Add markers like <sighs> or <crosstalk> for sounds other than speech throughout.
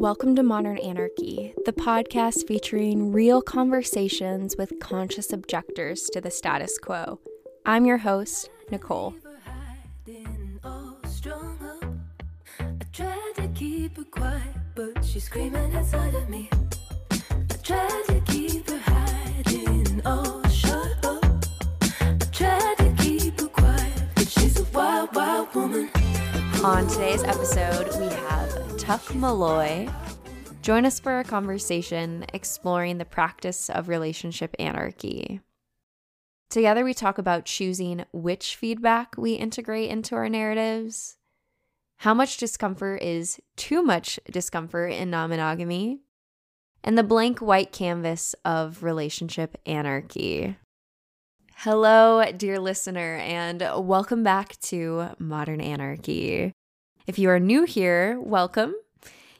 Welcome to Modern Anarchy, the podcast featuring real conversations with conscious objectors to the status quo. I'm your host, Nicole. but she's screaming inside of me. I tried to keep her hiding, oh, shut up. I tried to keep her quiet, but she's a wild, wild woman. On today's episode, we have Tuck Malloy. Join us for a conversation exploring the practice of relationship anarchy. Together, we talk about choosing which feedback we integrate into our narratives, how much discomfort is too much discomfort in non monogamy, and the blank white canvas of relationship anarchy. Hello, dear listener, and welcome back to Modern Anarchy. If you are new here, welcome.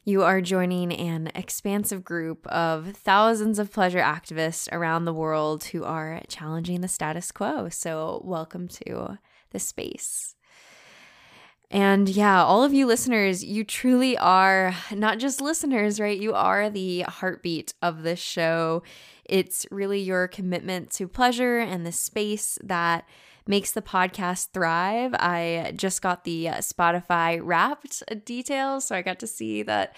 You are joining an expansive group of thousands of pleasure activists around the world who are challenging the status quo. So, welcome to the space. And yeah, all of you listeners, you truly are not just listeners, right? You are the heartbeat of this show. It's really your commitment to pleasure and the space that makes the podcast thrive. I just got the Spotify wrapped details, so I got to see that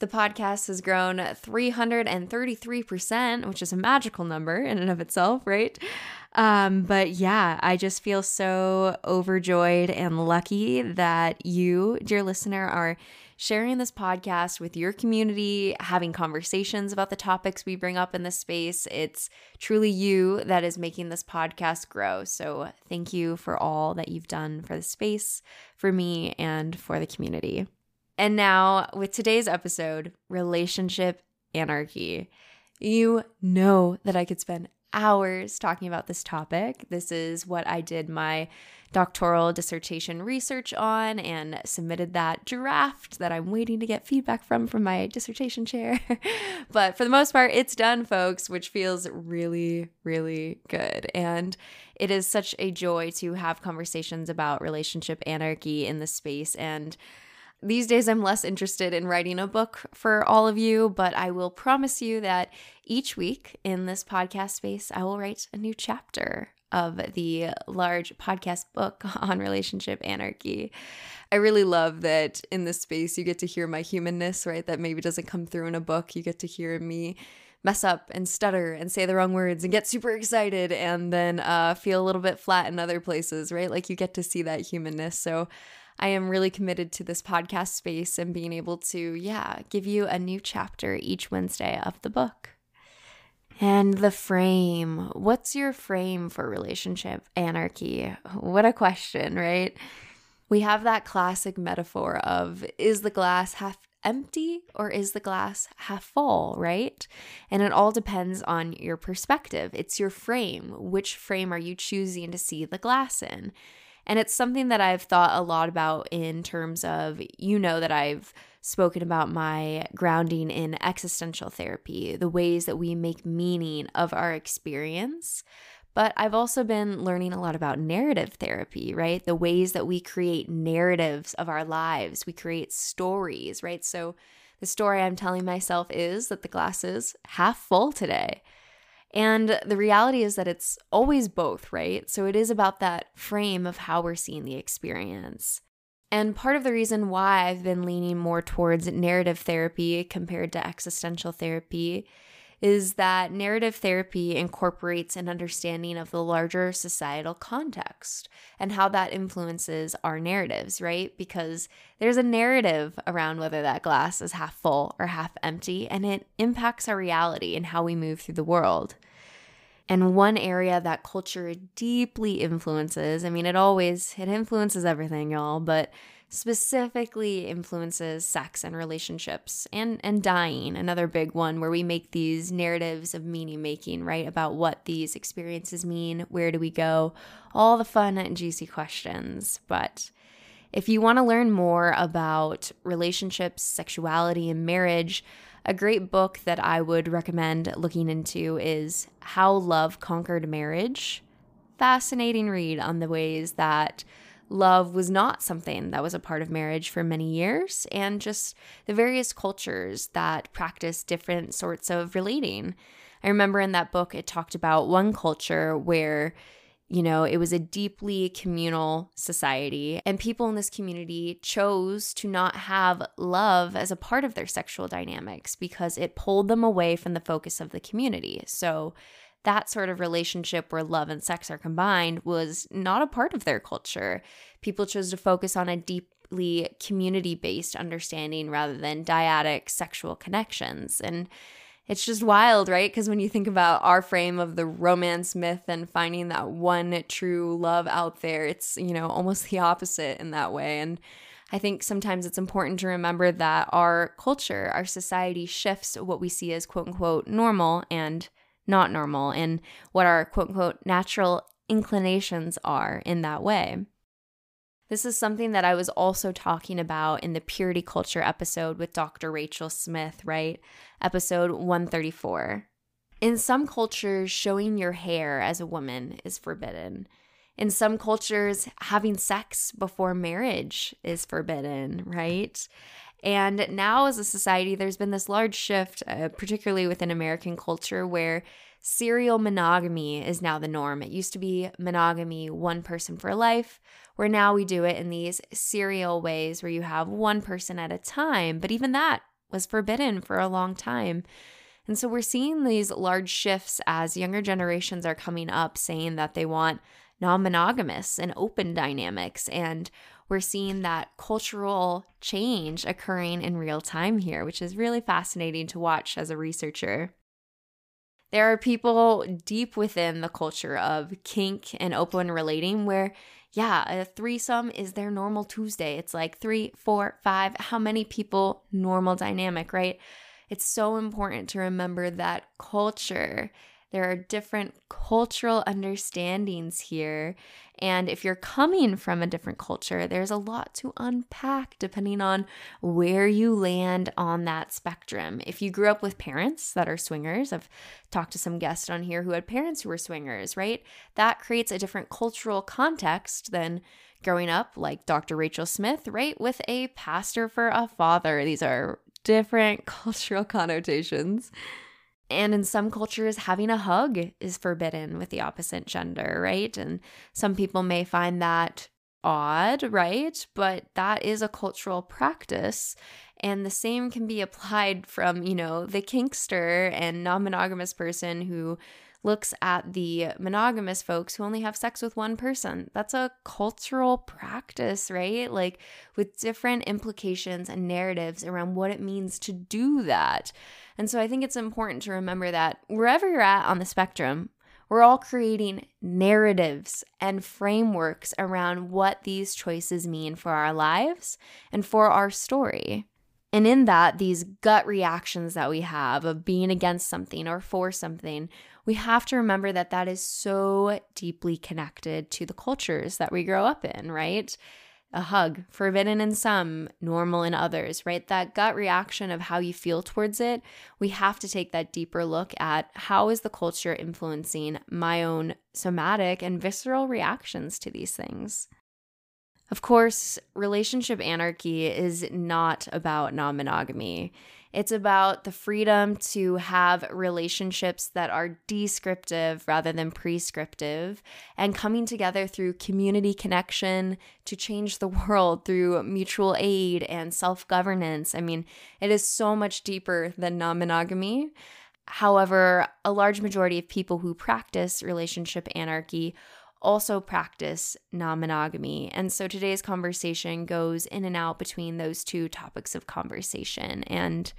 the podcast has grown 333%, which is a magical number in and of itself, right? Um, but yeah, I just feel so overjoyed and lucky that you, dear listener, are sharing this podcast with your community, having conversations about the topics we bring up in this space. It's truly you that is making this podcast grow. So thank you for all that you've done for the space, for me, and for the community. And now, with today's episode, relationship anarchy. You know that I could spend hours talking about this topic. This is what I did my doctoral dissertation research on and submitted that draft that I'm waiting to get feedback from from my dissertation chair. <laughs> but for the most part, it's done, folks, which feels really, really good. And it is such a joy to have conversations about relationship anarchy in the space and these days, I'm less interested in writing a book for all of you, but I will promise you that each week in this podcast space, I will write a new chapter of the large podcast book <laughs> on relationship anarchy. I really love that in this space, you get to hear my humanness, right? That maybe doesn't come through in a book. You get to hear me mess up and stutter and say the wrong words and get super excited and then uh, feel a little bit flat in other places, right? Like you get to see that humanness. So I am really committed to this podcast space and being able to, yeah, give you a new chapter each Wednesday of the book. And the frame. What's your frame for relationship anarchy? What a question, right? We have that classic metaphor of is the glass half empty or is the glass half full, right? And it all depends on your perspective. It's your frame. Which frame are you choosing to see the glass in? And it's something that I've thought a lot about in terms of, you know, that I've spoken about my grounding in existential therapy, the ways that we make meaning of our experience. But I've also been learning a lot about narrative therapy, right? The ways that we create narratives of our lives, we create stories, right? So the story I'm telling myself is that the glass is half full today. And the reality is that it's always both, right? So it is about that frame of how we're seeing the experience. And part of the reason why I've been leaning more towards narrative therapy compared to existential therapy is that narrative therapy incorporates an understanding of the larger societal context and how that influences our narratives, right? Because there's a narrative around whether that glass is half full or half empty, and it impacts our reality and how we move through the world. And one area that culture deeply influences, I mean, it always it influences everything, y'all, but specifically influences sex and relationships and and dying another big one where we make these narratives of meaning making right about what these experiences mean where do we go all the fun and juicy questions but if you want to learn more about relationships sexuality and marriage a great book that I would recommend looking into is How Love Conquered Marriage. Fascinating read on the ways that love was not something that was a part of marriage for many years, and just the various cultures that practice different sorts of relating. I remember in that book, it talked about one culture where you know, it was a deeply communal society, and people in this community chose to not have love as a part of their sexual dynamics because it pulled them away from the focus of the community. So, that sort of relationship where love and sex are combined was not a part of their culture. People chose to focus on a deeply community based understanding rather than dyadic sexual connections. And it's just wild, right? Because when you think about our frame of the romance myth and finding that one true love out there, it's, you know, almost the opposite in that way. And I think sometimes it's important to remember that our culture, our society shifts what we see as quote unquote normal and not normal, and what our quote unquote natural inclinations are in that way. This is something that I was also talking about in the purity culture episode with Dr. Rachel Smith, right? Episode 134. In some cultures, showing your hair as a woman is forbidden. In some cultures, having sex before marriage is forbidden, right? And now, as a society, there's been this large shift, uh, particularly within American culture, where serial monogamy is now the norm. It used to be monogamy, one person for life, where now we do it in these serial ways where you have one person at a time. But even that was forbidden for a long time. And so we're seeing these large shifts as younger generations are coming up saying that they want non monogamous and open dynamics. And we're seeing that cultural change occurring in real time here, which is really fascinating to watch as a researcher. There are people deep within the culture of kink and open relating where, yeah, a threesome is their normal Tuesday. It's like three, four, five, how many people, normal dynamic, right? It's so important to remember that culture there are different cultural understandings here. And if you're coming from a different culture, there's a lot to unpack depending on where you land on that spectrum. If you grew up with parents that are swingers, I've talked to some guests on here who had parents who were swingers, right? That creates a different cultural context than growing up like Dr. Rachel Smith, right? With a pastor for a father. These are different <laughs> cultural connotations. And in some cultures, having a hug is forbidden with the opposite gender, right? And some people may find that odd, right? But that is a cultural practice. And the same can be applied from, you know, the kinkster and non monogamous person who looks at the monogamous folks who only have sex with one person. That's a cultural practice, right? Like with different implications and narratives around what it means to do that. And so I think it's important to remember that wherever you're at on the spectrum, we're all creating narratives and frameworks around what these choices mean for our lives and for our story. And in that, these gut reactions that we have of being against something or for something, we have to remember that that is so deeply connected to the cultures that we grow up in, right? A hug, forbidden in some, normal in others, right? That gut reaction of how you feel towards it, we have to take that deeper look at how is the culture influencing my own somatic and visceral reactions to these things. Of course, relationship anarchy is not about non monogamy. It's about the freedom to have relationships that are descriptive rather than prescriptive and coming together through community connection to change the <laughs> world through mutual aid and self governance. I mean, it is so much deeper than non monogamy. However, a large majority of people who practice relationship anarchy also practice non monogamy. And so today's conversation goes in and out between those two topics of conversation. And,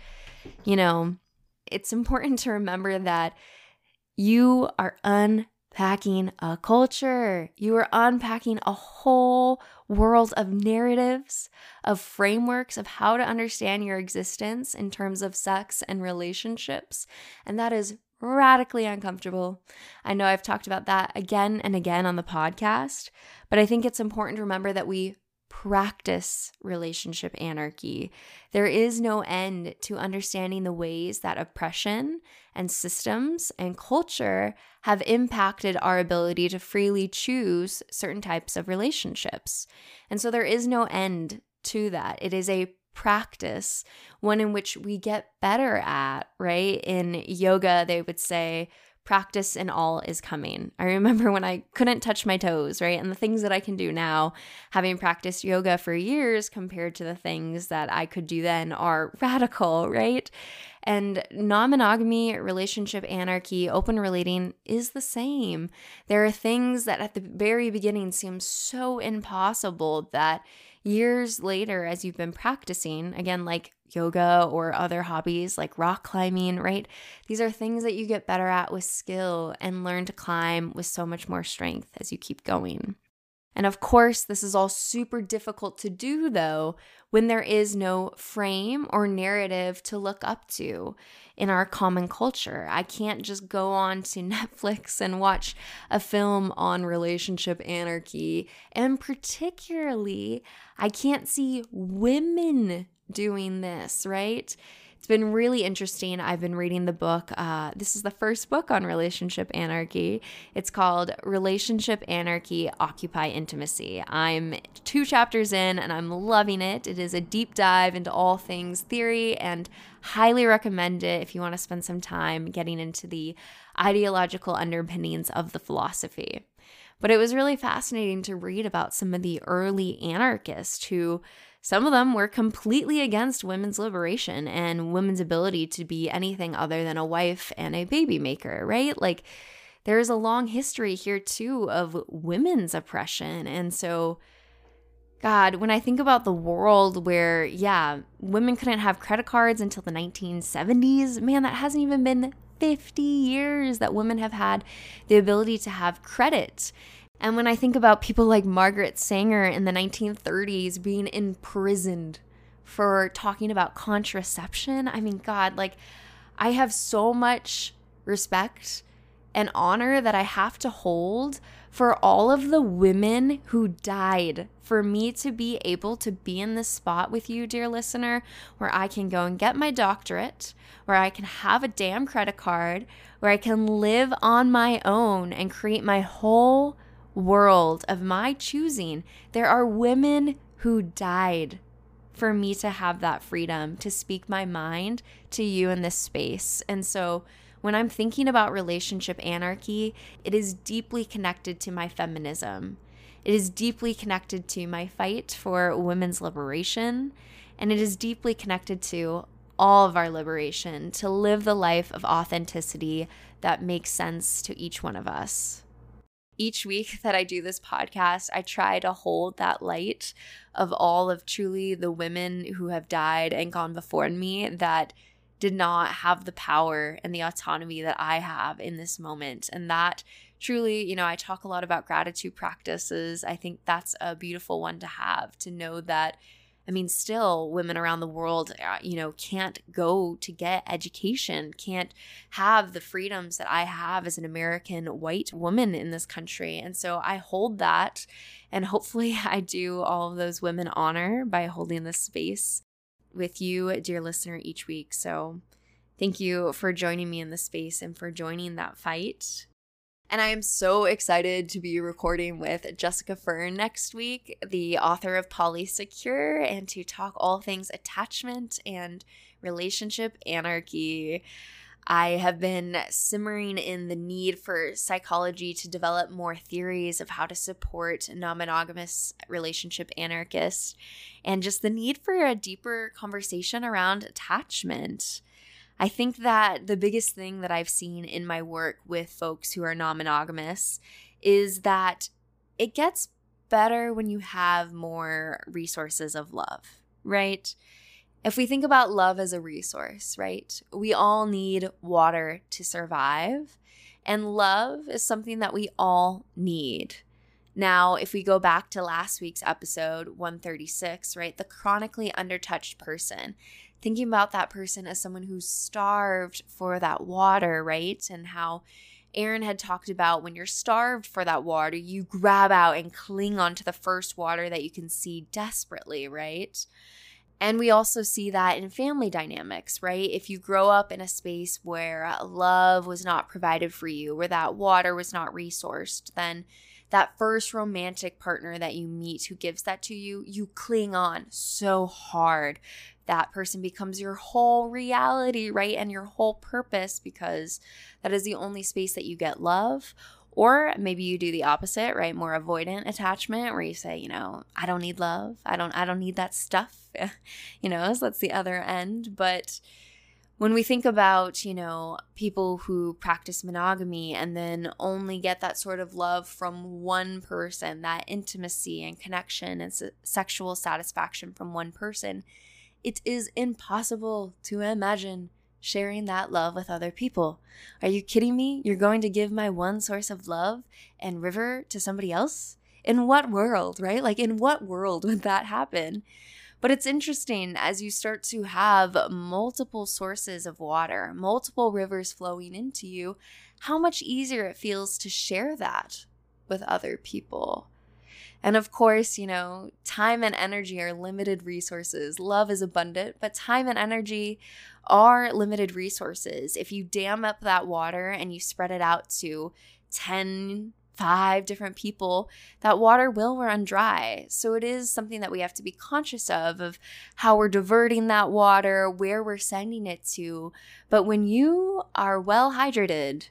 you know, it's important to remember that you are unpacking a culture, you are unpacking a whole world of narratives, of frameworks of how to understand your existence in terms of sex and relationships. And that is radically uncomfortable. I know I've talked about that again and again on the podcast, but I think it's important to remember that we practice relationship anarchy. There is no end to understanding the ways that oppression and systems and culture have impacted our ability to freely choose certain types of relationships. And so there is no end to that. It is a practice, one in which we get better at, right? In yoga, they would say, practice and all is coming. I remember when I couldn't touch my toes, right? And the things that I can do now, having practiced yoga for years compared to the things that I could do then are <laughs> radical, right? And non monogamy, relationship anarchy, open relating is the same. There are things that at the very beginning seem so impossible that years later, as you've been practicing, again, like yoga or other hobbies like rock climbing, right? These are things that you get better at with skill and learn to climb with so much more strength as you keep going. And of course, this is all super difficult to do though when there is no frame or narrative to look up to in our common culture. I can't just go on to <laughs> Netflix and watch a film on relationship anarchy. And particularly, I can't see women doing this, right? It's been really interesting. I've been reading the book. Uh, this is the first book on relationship anarchy. It's called Relationship Anarchy Occupy Intimacy. I'm two chapters in and I'm loving it. It is a deep dive into all things theory and highly recommend it if you want to spend some time getting into the ideological underpinnings of the philosophy. But it was really fascinating to read about some of the early anarchists who some of them were completely against women's liberation and women's ability to be anything other than a wife and a baby maker, right? Like, there's a long history here, too, of women's oppression. And so, God, when I think about the world where, yeah, women couldn't have credit cards until the 1970s, man, that hasn't even been 50 years that women have had the ability to have credit. And when I think about people like Margaret Sanger in the 1930s being imprisoned for talking about contraception, I mean, God, like, I have so much respect and honor that I have to hold for all of the women who died for me to be able to be in this spot with you, dear listener, where I can go and get my doctorate, where I can have a damn credit card, where I can live on my own and create my whole world of my choosing, there are women who died for me to have that freedom to speak my mind to you in this space. And so when I'm thinking about relationship anarchy, it is deeply connected to my feminism. It is deeply connected to my fight for women's liberation. And it is deeply connected to all of our liberation to live the life of authenticity that makes sense to each one of us each week <laughs> that I do this podcast, I try to hold that light of all of truly the women who have died and gone before me that did not have the power and the autonomy that I have in this moment. And that truly, you know, I talk a lot about gratitude practices. I think that's a beautiful one to have to know that I mean, still, women around the world, uh, you know, can't go to get education, can't have the freedoms that I have as an American white woman in this country. And so I hold that. And hopefully, <laughs> I do all of those women honor by holding this space with you, dear listener, each week. So thank you for joining me in the space and for joining that fight. And I am so excited to be recording with Jessica Fern next week, the author of Polysecure, and to talk all things attachment and relationship anarchy. I have been simmering in the need for psychology to develop more theories of how to support non monogamous relationship anarchists and just the need for a deeper conversation around attachment. I think that the biggest thing that I've seen in my work with folks who are non monogamous is that it gets better when you have more resources of love, right? If we think about love as a resource, right? We all need water to survive, and love is something that we all need. Now, if we go back to last week's episode 136, right, the chronically undertouched person, thinking about that person as someone who's starved for that water, right? And how Aaron had talked about when you're starved for that water, you grab out and cling onto the first water that you can see desperately, right? And we also see that in family dynamics, right? If you grow up in a space where uh, love was not provided for you, where that water was not resourced, then that first romantic partner that you meet who gives that to you, you cling on so hard. That person becomes your whole reality, right? And your whole purpose because that is the only space that you get love or maybe you do the opposite, right? More avoidant attachment where you say, you know, I don't need love. I don't I don't need that stuff. <laughs> you know, so that's the other end, but when we think about, you know, people who practice monogamy and then only get that sort of love from one person, that intimacy and connection and sexual satisfaction from one person, it is impossible to imagine sharing that love with other people. Are you kidding me? You're going to give my one source of love and river to somebody else? In what world, right? Like, in what world would that happen? But it's interesting as you start to have multiple sources of water, multiple rivers flowing into you, how much easier it feels to share that with other people. And of course, you know, time and energy are limited resources. Love is abundant, but time and energy are limited resources. If you dam up that water and you spread it out to 10, five different people, that water will run dry. So it is something that we have to be conscious of of how we're diverting that water, where we're sending it to. But when you are well hydrated,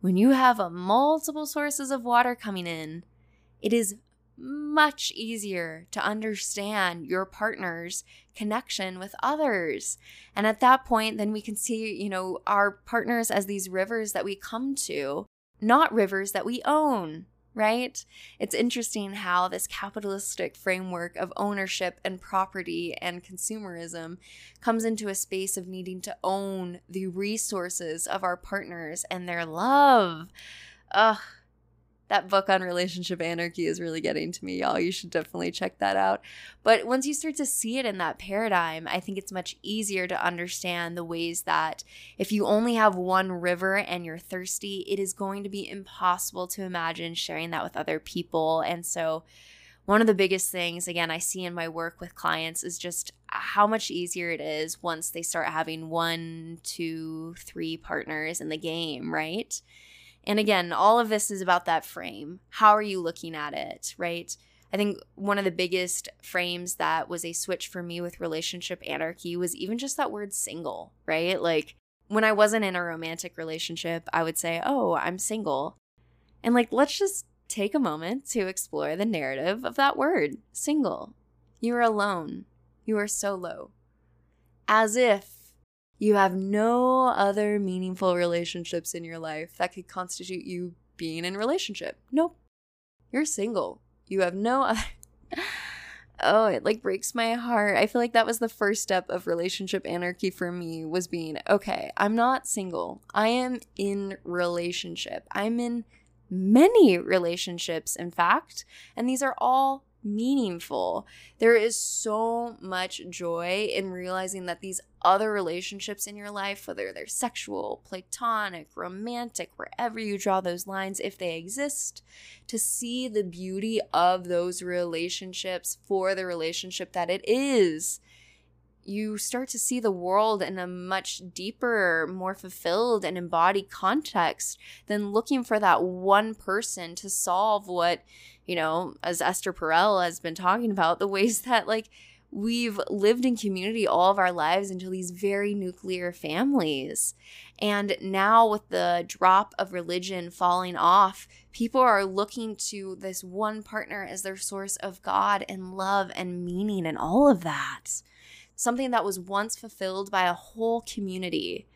when you have multiple sources of water coming in, it is much easier to understand your partner's connection with others. And at that point, then we can see, you know, our partners as these rivers that we come to, not rivers that we own, right? It's interesting how this capitalistic framework of ownership and property and consumerism comes into a space of needing to own the resources of our partners and their love. Ugh that book on relationship anarchy is really getting to me, y'all. You should definitely check that out. But once you start to see it in that paradigm, I think it's much easier to understand the ways that if you only have one river and you're thirsty, it is going to be impossible to imagine sharing that with other people. And so, one of the biggest things, again, I see in my work with clients is just how much easier it is once they start having one, two, three partners in the game, right? And again, all of this is about that frame. How are you looking at it, right? I think one of the biggest frames that was a switch for me with relationship anarchy was even just that word single, right? Like when I wasn't in a romantic relationship, I would say, Oh, I'm single. And like, let's just take a moment to explore the narrative of that word single. You are alone. You are solo. As if you have no other meaningful relationships in your life that could constitute you being in relationship. Nope. You're single. You have no <laughs> other Oh, it like breaks my heart. I feel like that was the first step of relationship anarchy for me was being, okay, I'm not single. I am in relationship. I'm in many relationships in fact, and these are all meaningful. There is so much joy in realizing that these other relationships in your life, whether they're sexual, platonic, romantic, wherever you draw those lines, if they exist, to see the beauty of those relationships for the relationship that it is you start to see the world in a much deeper, more fulfilled and embodied context than looking for that one person to solve what, you know, as Esther Perel has been talking about, the ways that like we've lived in community all of our lives into these very nuclear families. And now, with the drop of religion falling off, people are looking to this one partner as their source of God and love and meaning and all of that something that was once fulfilled by a whole community.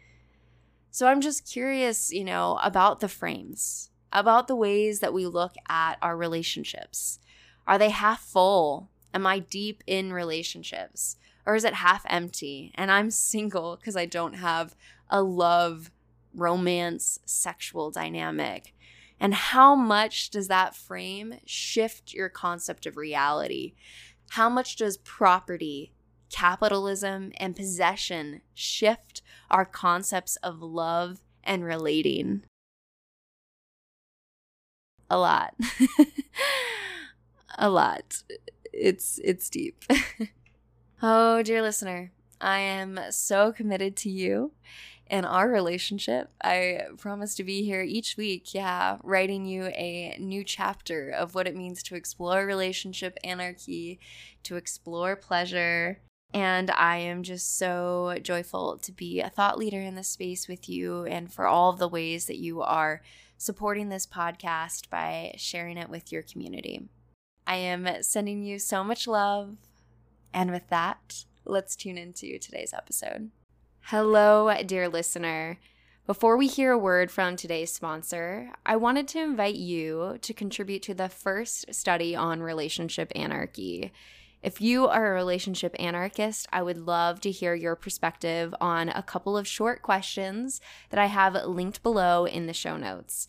So I'm just curious, you know, about the frames, about the ways that we look at our relationships. Are they half full? Am I deep in relationships? Or is it half empty? And I'm <laughs> single because I don't have a love, romance, sexual dynamic. And how much does that frame shift your concept of reality? How much does property capitalism, and possession shift our concepts of love and relating. a lot. <laughs> a lot. It's it's deep. <laughs> oh, dear listener, I am so committed to you and our relationship. I promise to be here each week, yeah, writing you a new chapter of what it means to explore relationship anarchy, to explore pleasure. And I am just so joyful to be a thought leader in this space with you and for all of the ways that you are supporting this podcast by sharing it with your community. I am sending you so much love. And with that, let's tune into today's episode. Hello, dear listener. Before we hear a word from today's sponsor, I wanted to invite you to contribute to the first study on relationship anarchy. If you are a relationship anarchist, I would love to hear your perspective on a couple of short questions that I have linked below in the show notes.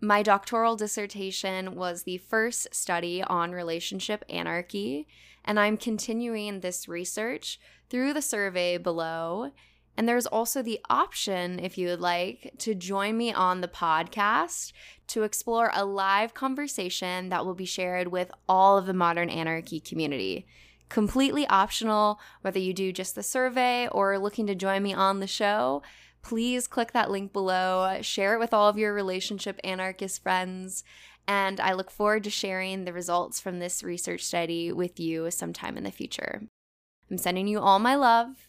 My doctoral dissertation was the first study on relationship anarchy, and I'm continuing this research through the survey below. And there's also the option, if you would like, to join me on the podcast to explore a live conversation that will be shared with all of the modern anarchy community. Completely optional, whether you do just the survey or looking to join me on the show. Please click that link below, share it with all of your relationship anarchist friends, and I look forward to sharing the results from this research study with you sometime in the future. I'm sending you all my love,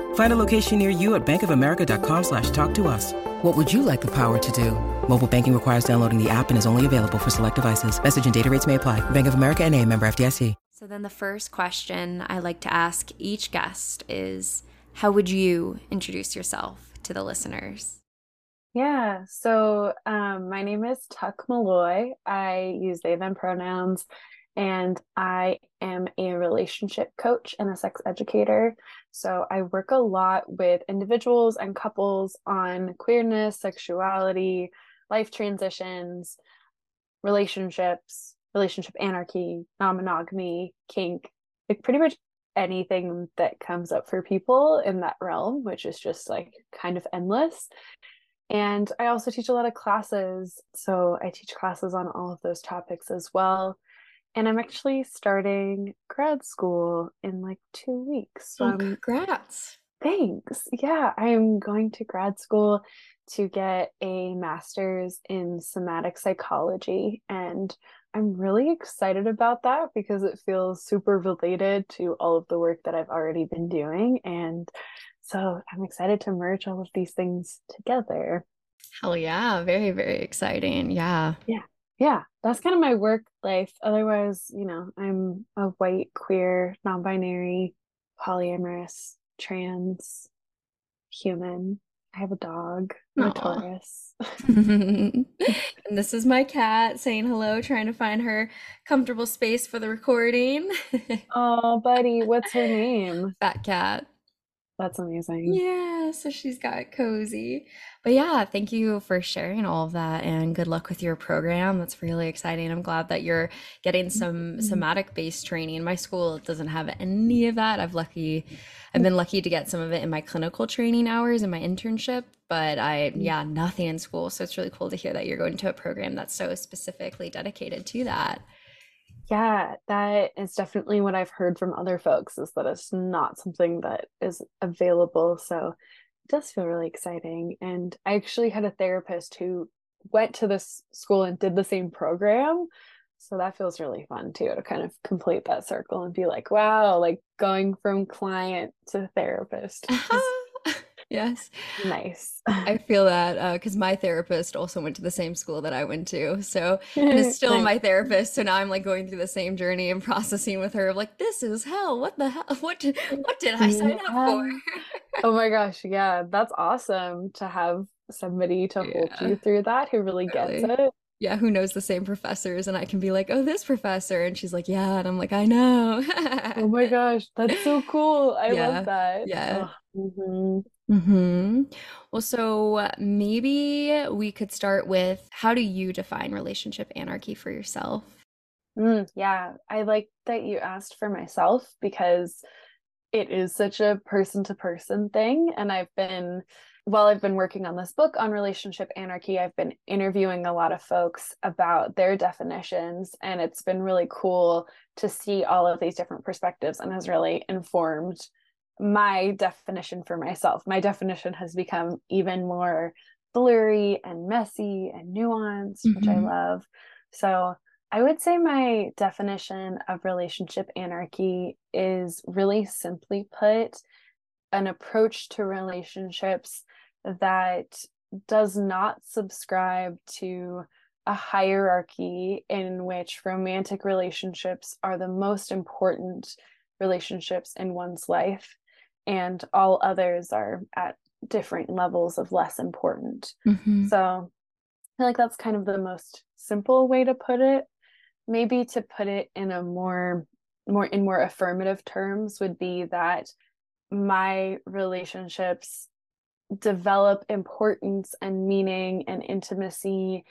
Find a location near you at bankofamerica.com slash talk to us. What would you like the power to do? Mobile banking requires downloading the app and is only available for select devices. Message and data rates may apply. Bank of America and a member FDIC. So then the first question I like to ask each guest is, how would you introduce yourself to the listeners? Yeah, so um, my name is Tuck Malloy. I use they, them pronouns, and I am a relationship coach and a sex educator. So I work a lot with individuals and couples on queerness, sexuality, life transitions, relationships, relationship anarchy, non monogamy, kink, like pretty much anything that comes up for people in that realm, which is just like kind of endless. And I also teach a lot of classes. So I teach classes on all of those topics as well. And I'm actually starting grad school in like two weeks. So oh, congrats. Thanks. Yeah, I'm going to grad school to get a master's in somatic psychology. And I'm really excited about that because it feels super related to all of the work that I've already been doing. And so I'm excited to merge all of these things together. Hell yeah. Very, very exciting. Yeah. Yeah. Yeah. That's kind of my work life. Otherwise, you know, I'm a white, queer, non binary, polyamorous, trans human. I have a dog, a Taurus. <laughs> <laughs> and this is my cat saying hello, trying to find her comfortable space for the recording. <laughs> oh, buddy, what's her name? Fat cat. That's amazing. Yeah, so she's got cozy. But yeah, thank you for sharing all of that and good luck with your program. That's really exciting. I'm glad that you're getting some somatic based training. My school doesn't have any of that. I've lucky I've been lucky to get some of it in my clinical training hours in my internship, but I mm-hmm. yeah, nothing in school. So it's really cool to hear that you're going to a program that's so specifically dedicated to that. Yeah, that is definitely what I've heard from other folks is that it's not something that is available. So it does feel really exciting. And I actually had a therapist who went to this school and did the same program. So that feels really fun too to kind of complete that circle and be like, wow, like going from client to therapist. <laughs> Yes. Nice. I feel that because uh, my therapist also went to the same school that I went to. So, and is <laughs> still nice. my therapist. So now I'm like going through the same journey and processing with her like, this is hell. What the hell? <laughs> What did, what did I sign yeah. up for? oh my <laughs> gosh. Yeah. That's awesome to have somebody to yeah. hold you through that who really, really. gets it yeah, who knows the same professors? And I can be like, oh, this professor. And she's like, yeah. And I'm like, I know. oh my gosh, that's so cool. I yeah, love that. Yeah. Oh. Mm-hmm. Mm-hmm. Well, so maybe we could start with how do you define relationship anarchy for yourself? Mm, yeah, I like that you asked for myself because it is such a person to person thing. And I've been, while I've been working on this book on relationship anarchy, I've been interviewing a lot of folks about their definitions. And it's been really cool to see all of these different perspectives and has really informed my definition for myself. My definition has become even more blurry and messy and nuanced, mm-hmm. which I mm-hmm. love. So I would say my definition of relationship anarchy is really simply put an approach to relationships that does not subscribe to a hierarchy in which romantic relationships are the most important relationships in one's life and all others are at different levels of less important. Mm-hmm. So I feel like that's kind of the most simple way to put it maybe to put it in a more more in more affirmative terms would be that my relationships develop importance and meaning and intimacy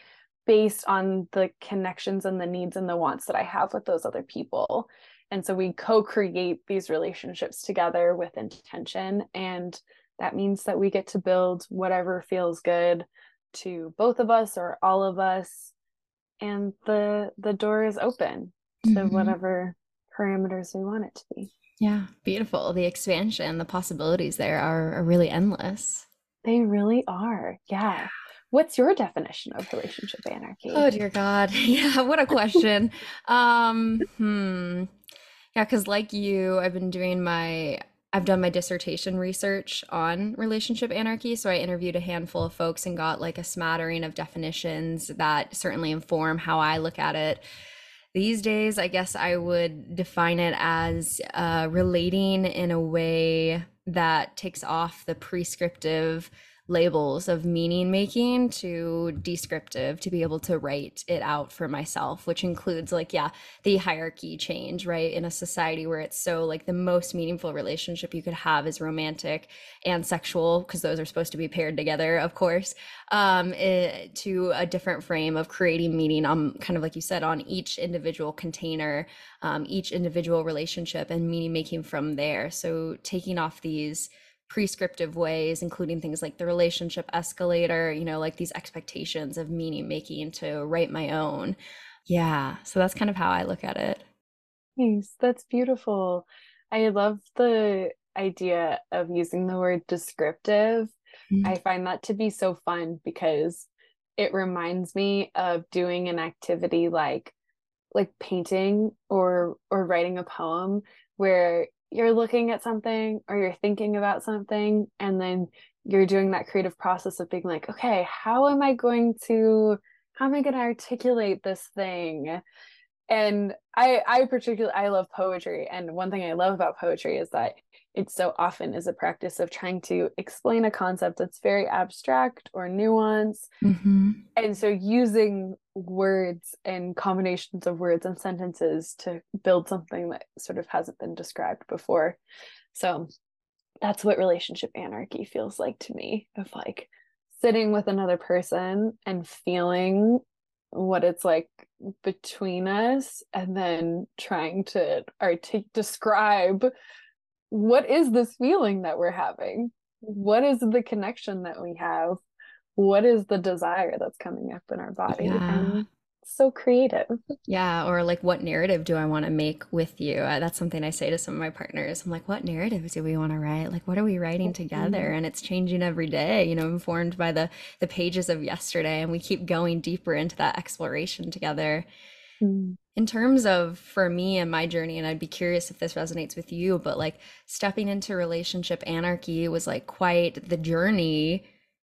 based on the connections and the needs and the wants that I have with those other people. And so we co create these relationships together with intention. And that means that we get to build whatever feels good to both of us or all of us. And the the door is open to mm-hmm. whatever parameters we want it to be. Yeah beautiful. The expansion the possibilities there are, are really endless. They really are. Yeah. What's your definition of relationship anarchy? Oh dear god. <laughs> Yeah what a question. Um hmm yeah because like you i've been doing my I've done my dissertation research on relationship anarchy. So I interviewed a handful of folks and got like a smattering of definitions that certainly inform how I look at it. These days, I guess I would define it as uh, relating in a way that takes off the prescriptive labels of meaning making to descriptive to be able to write it out for myself which includes like yeah the hierarchy change right in a society where it's so like the most meaningful relationship you could have is romantic and sexual because those are supposed to be paired together of course um it, eh, to a different frame of creating meaning on kind of like you said on each individual container um, each individual relationship and meaning making from there. So taking off these prescriptive ways, including things like the relationship escalator, you know, like these expectations of meaning making to write my own. Yeah. So that's kind of how I look at it. Nice. That's beautiful. I love the idea of using the word descriptive. Mm-hmm. I find that to be so fun because it reminds me of doing an activity like like painting or or writing a poem where you're looking at something or you're thinking about something and then you're doing that creative process of being like okay how am i going to how am i going to articulate this thing and i i particularly i love poetry and one thing i love about poetry is that it so often is a practice of trying to explain a concept that's very abstract or nuanced mm-hmm. and so using words and combinations of words and sentences to build something that sort of hasn't been described before. So that's what relationship anarchy feels like to me of like sitting with another person and feeling what it's like between us and then trying to artic- describe what is this feeling that we're having? What is the connection that we have what is the desire that's coming up in our body? Yeah. and so creative. Yeah or like what narrative do i want to make with you? Uh, that's something i say to some of my partners. I'm like what narrative do we want to write? Like what are we writing together? Mm-hmm. and it's changing every day you know informed by the the pages of yesterday and we keep going deeper into that exploration together. Mm. in terms of for me and my journey and i'd be curious if this resonates with you but like stepping into relationship anarchy was like quite the journey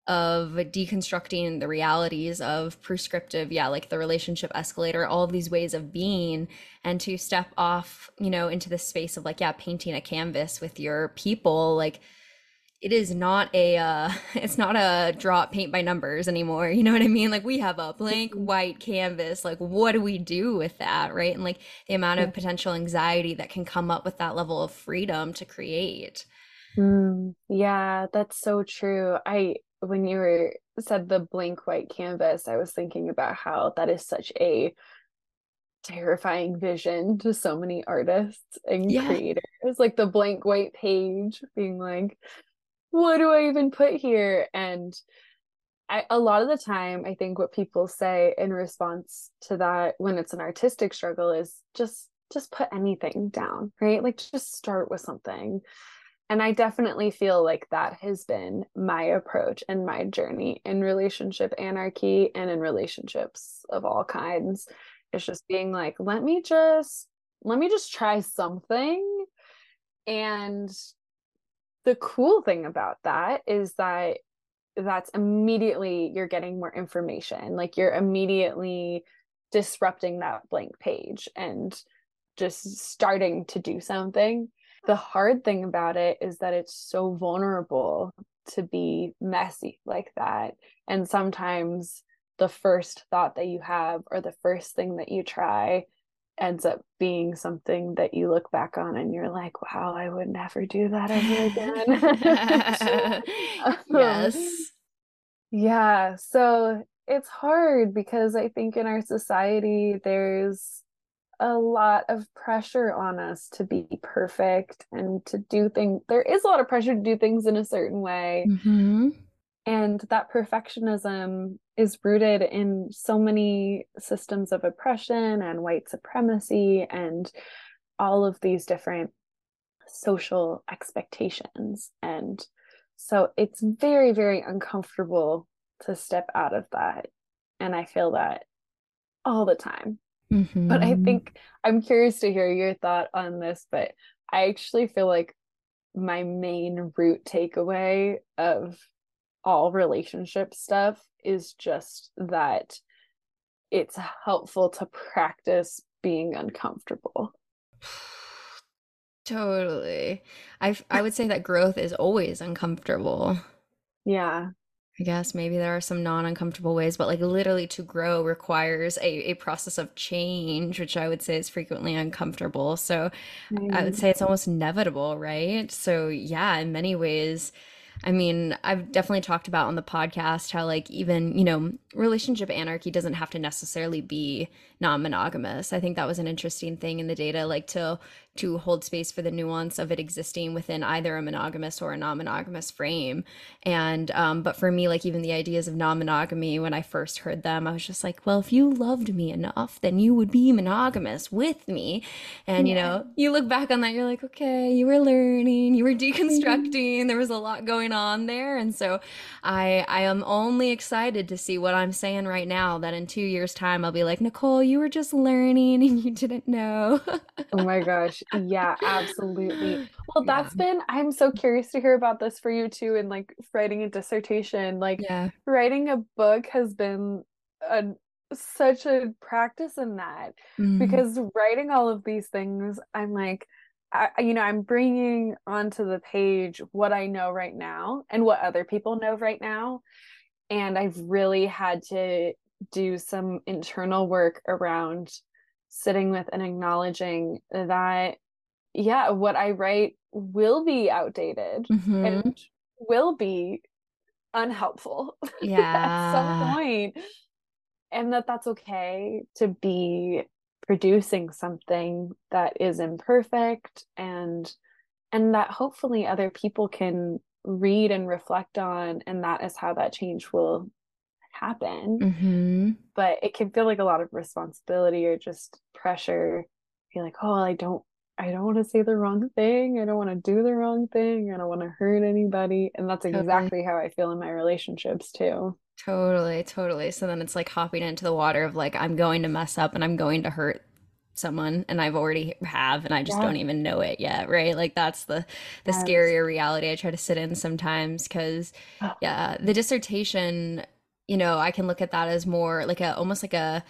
of deconstructing the realities of prescriptive yeah like the relationship escalator all of these ways of being and to step off you know into the space of like yeah painting a canvas with your people like it is not a uh <laughs> it's not a draw paint by numbers anymore you know what i mean like we have a blank mm-hmm. white canvas like what do we do with that right and like the amount of potential anxiety that can come up with that level of freedom to create Mm, yeah, that's so true. I when you were said the blank white canvas, I was thinking about how that is such a terrifying vision to so many artists and Yeah. creators. Like the blank white page being like, what do I even put here? And I, a lot of the time, I think what people say in response to that when it's an artistic struggle is just just put anything down, right? Like just start with something. And I definitely feel like that has been my approach and my journey in relationship anarchy and in relationships of all kinds. It's just being like, let me just let me just try something. And the cool thing about that is that that's immediately you're getting more information. Like you're immediately disrupting that blank page and just starting to do something. The hard thing about it is that it's so vulnerable to be messy like that. And sometimes the first thought that you have or the first thing that you try ends up being something that you look back on and you're like, wow, I would never do that ever again. <laughs> <laughs> Um, Yes. yeah, so it's hard because I think in our society there's a lot of pressure on us to be perfect and to do things. There is a lot of pressure to do things in a certain way. hmm And that perfectionism is rooted in so many systems of oppression and white supremacy and all of these different social expectations. And so it's very, very uncomfortable to step out of that. And I feel that all the time. But I hmm think I'm curious to hear your thought on this, but I actually feel like my main root takeaway of all relationship stuff is just that it's helpful to practice being uncomfortable. <sighs> Totally. I I would say that growth is always uncomfortable. Yeah. I guess maybe there are some non-uncomfortable ways, but like literally to grow requires a, a process of change, which I would say is frequently uncomfortable. So I would Mm, say it's almost inevitable, right? So yeah, in many ways, I mean, I've definitely talked about on the podcast how like even, you know, relationship anarchy doesn't have to necessarily be non-monogamous. I think that was an interesting thing in the data, like to to hold space for the nuance of it existing within either a monogamous or a non-monogamous frame. And um, but for me, like even the ideas of non-monogamy, when I first heard them, I was just like, well, if you loved me enough, then you would be monogamous with me. And you Yeah. know, you look back on that, you're like, okay, you were learning, you were deconstructing, there was a lot going on there. And so I I am only excited to see what I'm saying right now, that in two years' time I'll be like, Nicole, you were just learning and <laughs> you didn't know. <laughs> Oh my gosh. Yeah, absolutely. Well, <laughs> Yeah. that's been, I'm so curious to hear about this for you too, and like writing a dissertation. Like Yeah. writing a book has been a such a practice in that Mm. because writing all of these things, I'm like, I, you know, I'm bringing onto the page what I know right now and what other people know right now. And I've really had to do some internal work around sitting with and acknowledging that, yeah, what I write will be outdated Mhm. and will be unhelpful <laughs> at some point and that that's okay to be producing something that is imperfect and and that hopefully other people can read and reflect on and that is how that change will happen hmm but it can feel like a lot of responsibility or just pressure. Be like oh i don't i don't want to say the wrong thing. I don't want to do the wrong thing. I don't want to hurt anybody. And that's Totally. exactly how i feel in my relationships too. Totally, totally. So then it's like hopping into the water of like, I'm going to mess up and I'm going to hurt someone and I've already have and I just yeah. don't even know it yet, right? Like that's the the yes. scarier reality I try to sit in sometimes because Oh, yeah, the dissertation, you know, I can look at that as more like a almost like a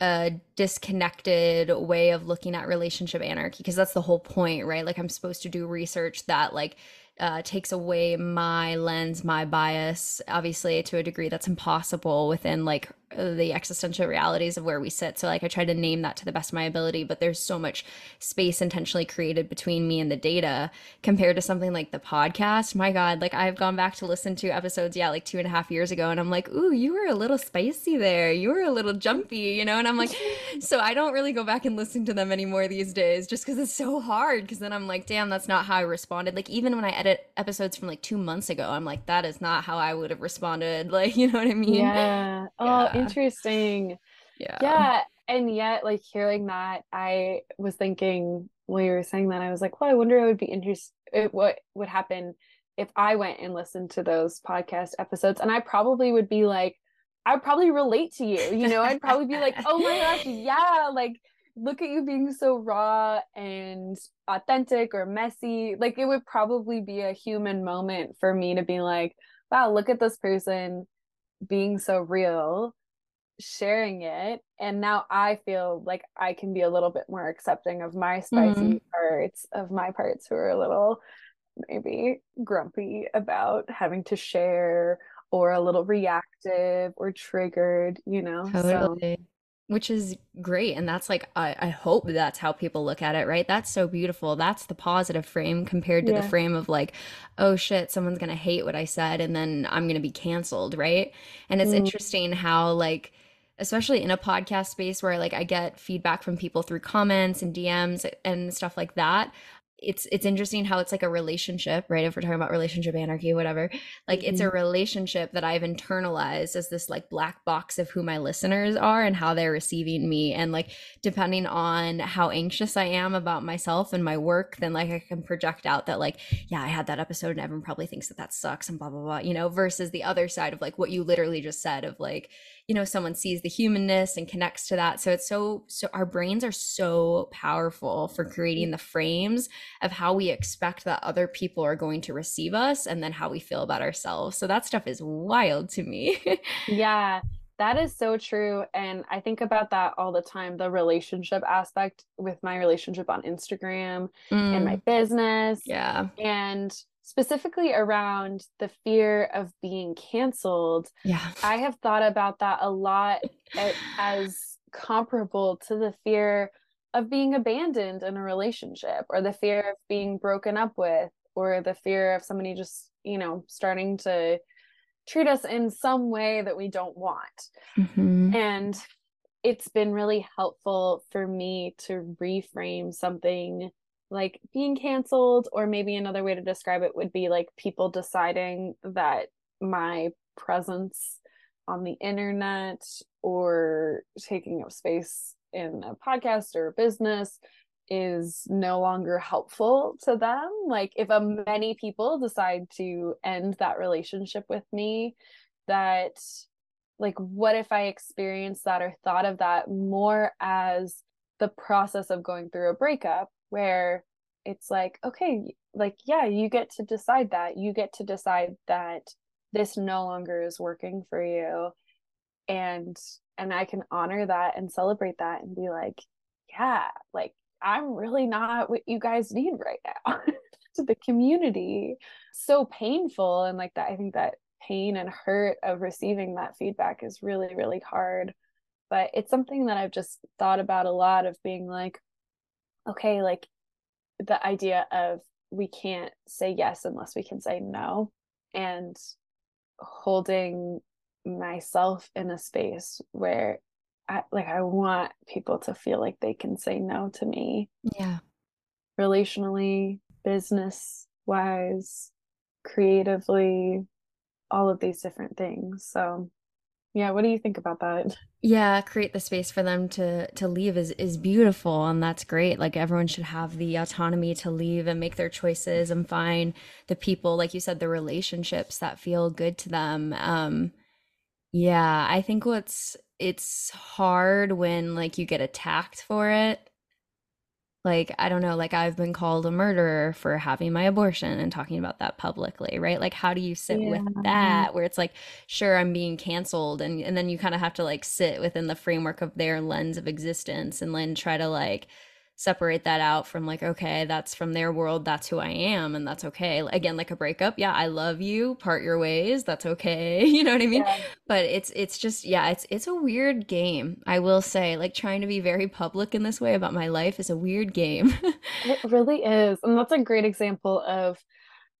a disconnected way of looking at relationship anarchy because that's the whole point, right? Like I'm supposed to do research that like uh, takes away my lens, my bias. Obviously, to a degree, that's impossible within like the existential realities of where we sit. So, like, I try to name that to the best of my ability, but there's so much space intentionally created between me and the data compared to something like the podcast. My God, like, I've gone back to listen to episodes, yeah, like two and a half years ago, and I'm like, ooh, you were a little spicy there. You were a little jumpy, you know? And I'm like, so I don't really go back and listen to them anymore these days just because it's so hard. Because then I'm like, damn, that's not how I responded. Like, even when I edit episodes from like two months ago, I'm like, that is not how I would have responded. <laughs> Like, you know what I mean? Yeah. <laughs> Oh, interesting. Yeah. Yeah. And yet, like hearing that, I was thinking while you were saying that, I was like, well, I wonder it would be interesting what would happen if I went and listened to those podcast episodes. And I probably would be like, I'd probably relate to you. You know, I'd probably be like, oh my gosh, <laughs> yeah, like look at you being so raw and authentic or messy. Like it would probably be a human moment for me to be like, wow, look at this person being so real sharing it and now i feel like i can be a little bit more accepting of my spicy mm-hmm. parts of my parts who are a little maybe grumpy about having to share or a little reactive or triggered you know totally. so which is great and that's like I, I hope that's how people look at it right that's so beautiful that's the positive frame compared to yeah. the frame of like oh shit someone's gonna hate what i said and then i'm gonna be canceled right and it's mm. interesting how like especially in a podcast space where like I get feedback from people through comments and DMs and stuff like that it's it's interesting how it's like a relationship right if we're talking about relationship anarchy whatever like mm-hmm. it's a mm-hmm. relationship that i've internalized as this like black box of who my listeners are and how they're receiving me and like depending on how anxious i am about myself and my work then like i can project out that like yeah i had that episode and everyone probably thinks that that sucks and blah blah blah you know versus the other side of like what you literally just said of like you know someone sees the humanness and connects to that so it's so so our brains are so powerful for creating the frames of how we expect that other people are going to receive us and then how we feel about ourselves. So that stuff is wild to me. <laughs> yeah. That is so true. And I think about that all the time the relationship aspect with my relationship on Instagram mm. and my mm. business. Yeah. And specifically around the fear of being canceled. Yeah. I have thought about that a lot as comparable to the fear of being abandoned in a relationship or the fear of being broken up with or the fear of somebody just you know starting to treat us in some way that we don't want mm-hmm. and it's been really helpful for me to reframe something like being canceled or maybe another way to describe it would be like people deciding that my presence on the internet or taking up space in a podcast or a business is no longer helpful to them. Like if a many people decide to end that relationship with me that like what if i experienced that or thought of that more as the process of going through a breakup where it's like okay like yeah you get to decide that you get to decide that this no longer is working for you and and I can honor that and celebrate that and be like, yeah, like I'm really not what you guys need right now to <laughs> the community. So painful. And like that, I think that pain and hurt of receiving that feedback is really, really hard. But it's something that I've just thought about a lot of being like, okay, like the idea of we can't say yes unless we can say no. And holding myself in a space where I like I want people to feel like they can say no to me. Yeah. Relationally, business wise, creatively, all of these different things. So yeah, what do you think about that? Yeah, create the space for them to to leave is is beautiful and that's great. Like everyone should have the autonomy to leave and make their choices and find the people like you said the relationships that feel good to them. Um yeah, I think what's it's hard when like you get attacked for it. Like i don't know like i've been called a murderer for having my abortion and talking about that publicly right like how do you sit yeah. with that where it's like sure i'm being canceled and and then you kind of have to like sit within the framework of their lens of existence and then try to like separate that out from like okay that's from their world that's who i am and that's okay again like a breakup yeah i love you part your ways that's okay <laughs> you know what i mean yeah. but it's it's just yeah it's it's a weird game i will say like trying to be very public in this way about my life is a weird game <laughs> it really is and that's a great example of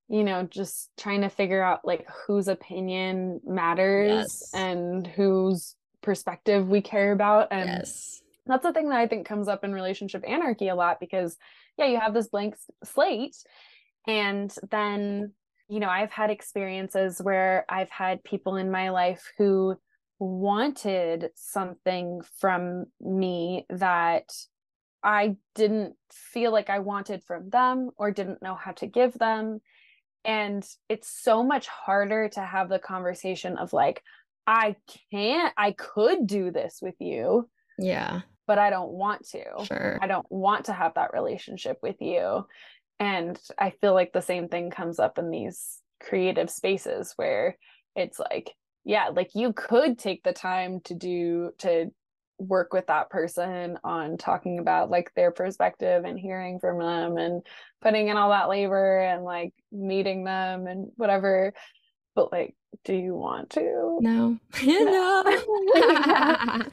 you know just trying to figure out like whose opinion matters yes. and whose perspective we care about and yes that's the thing that I think comes up in relationship anarchy a lot because, yeah, you have this blank slate. And then, you know, I've had experiences where I've had people in my life who wanted something from me that I didn't feel like I wanted from them or didn't know how to give them. And it's so much harder to have the conversation of like, I can't, I could do this with you. Yeah but I don't want to. Sure. I don't want to have that relationship with you. And I feel like the same thing comes up in these creative spaces where it's like, yeah, like you could take the time to do to work with that person on talking about like their perspective and hearing from them and putting in all that labor and like meeting them and whatever but like do you want to? No. <laughs> No. <laughs>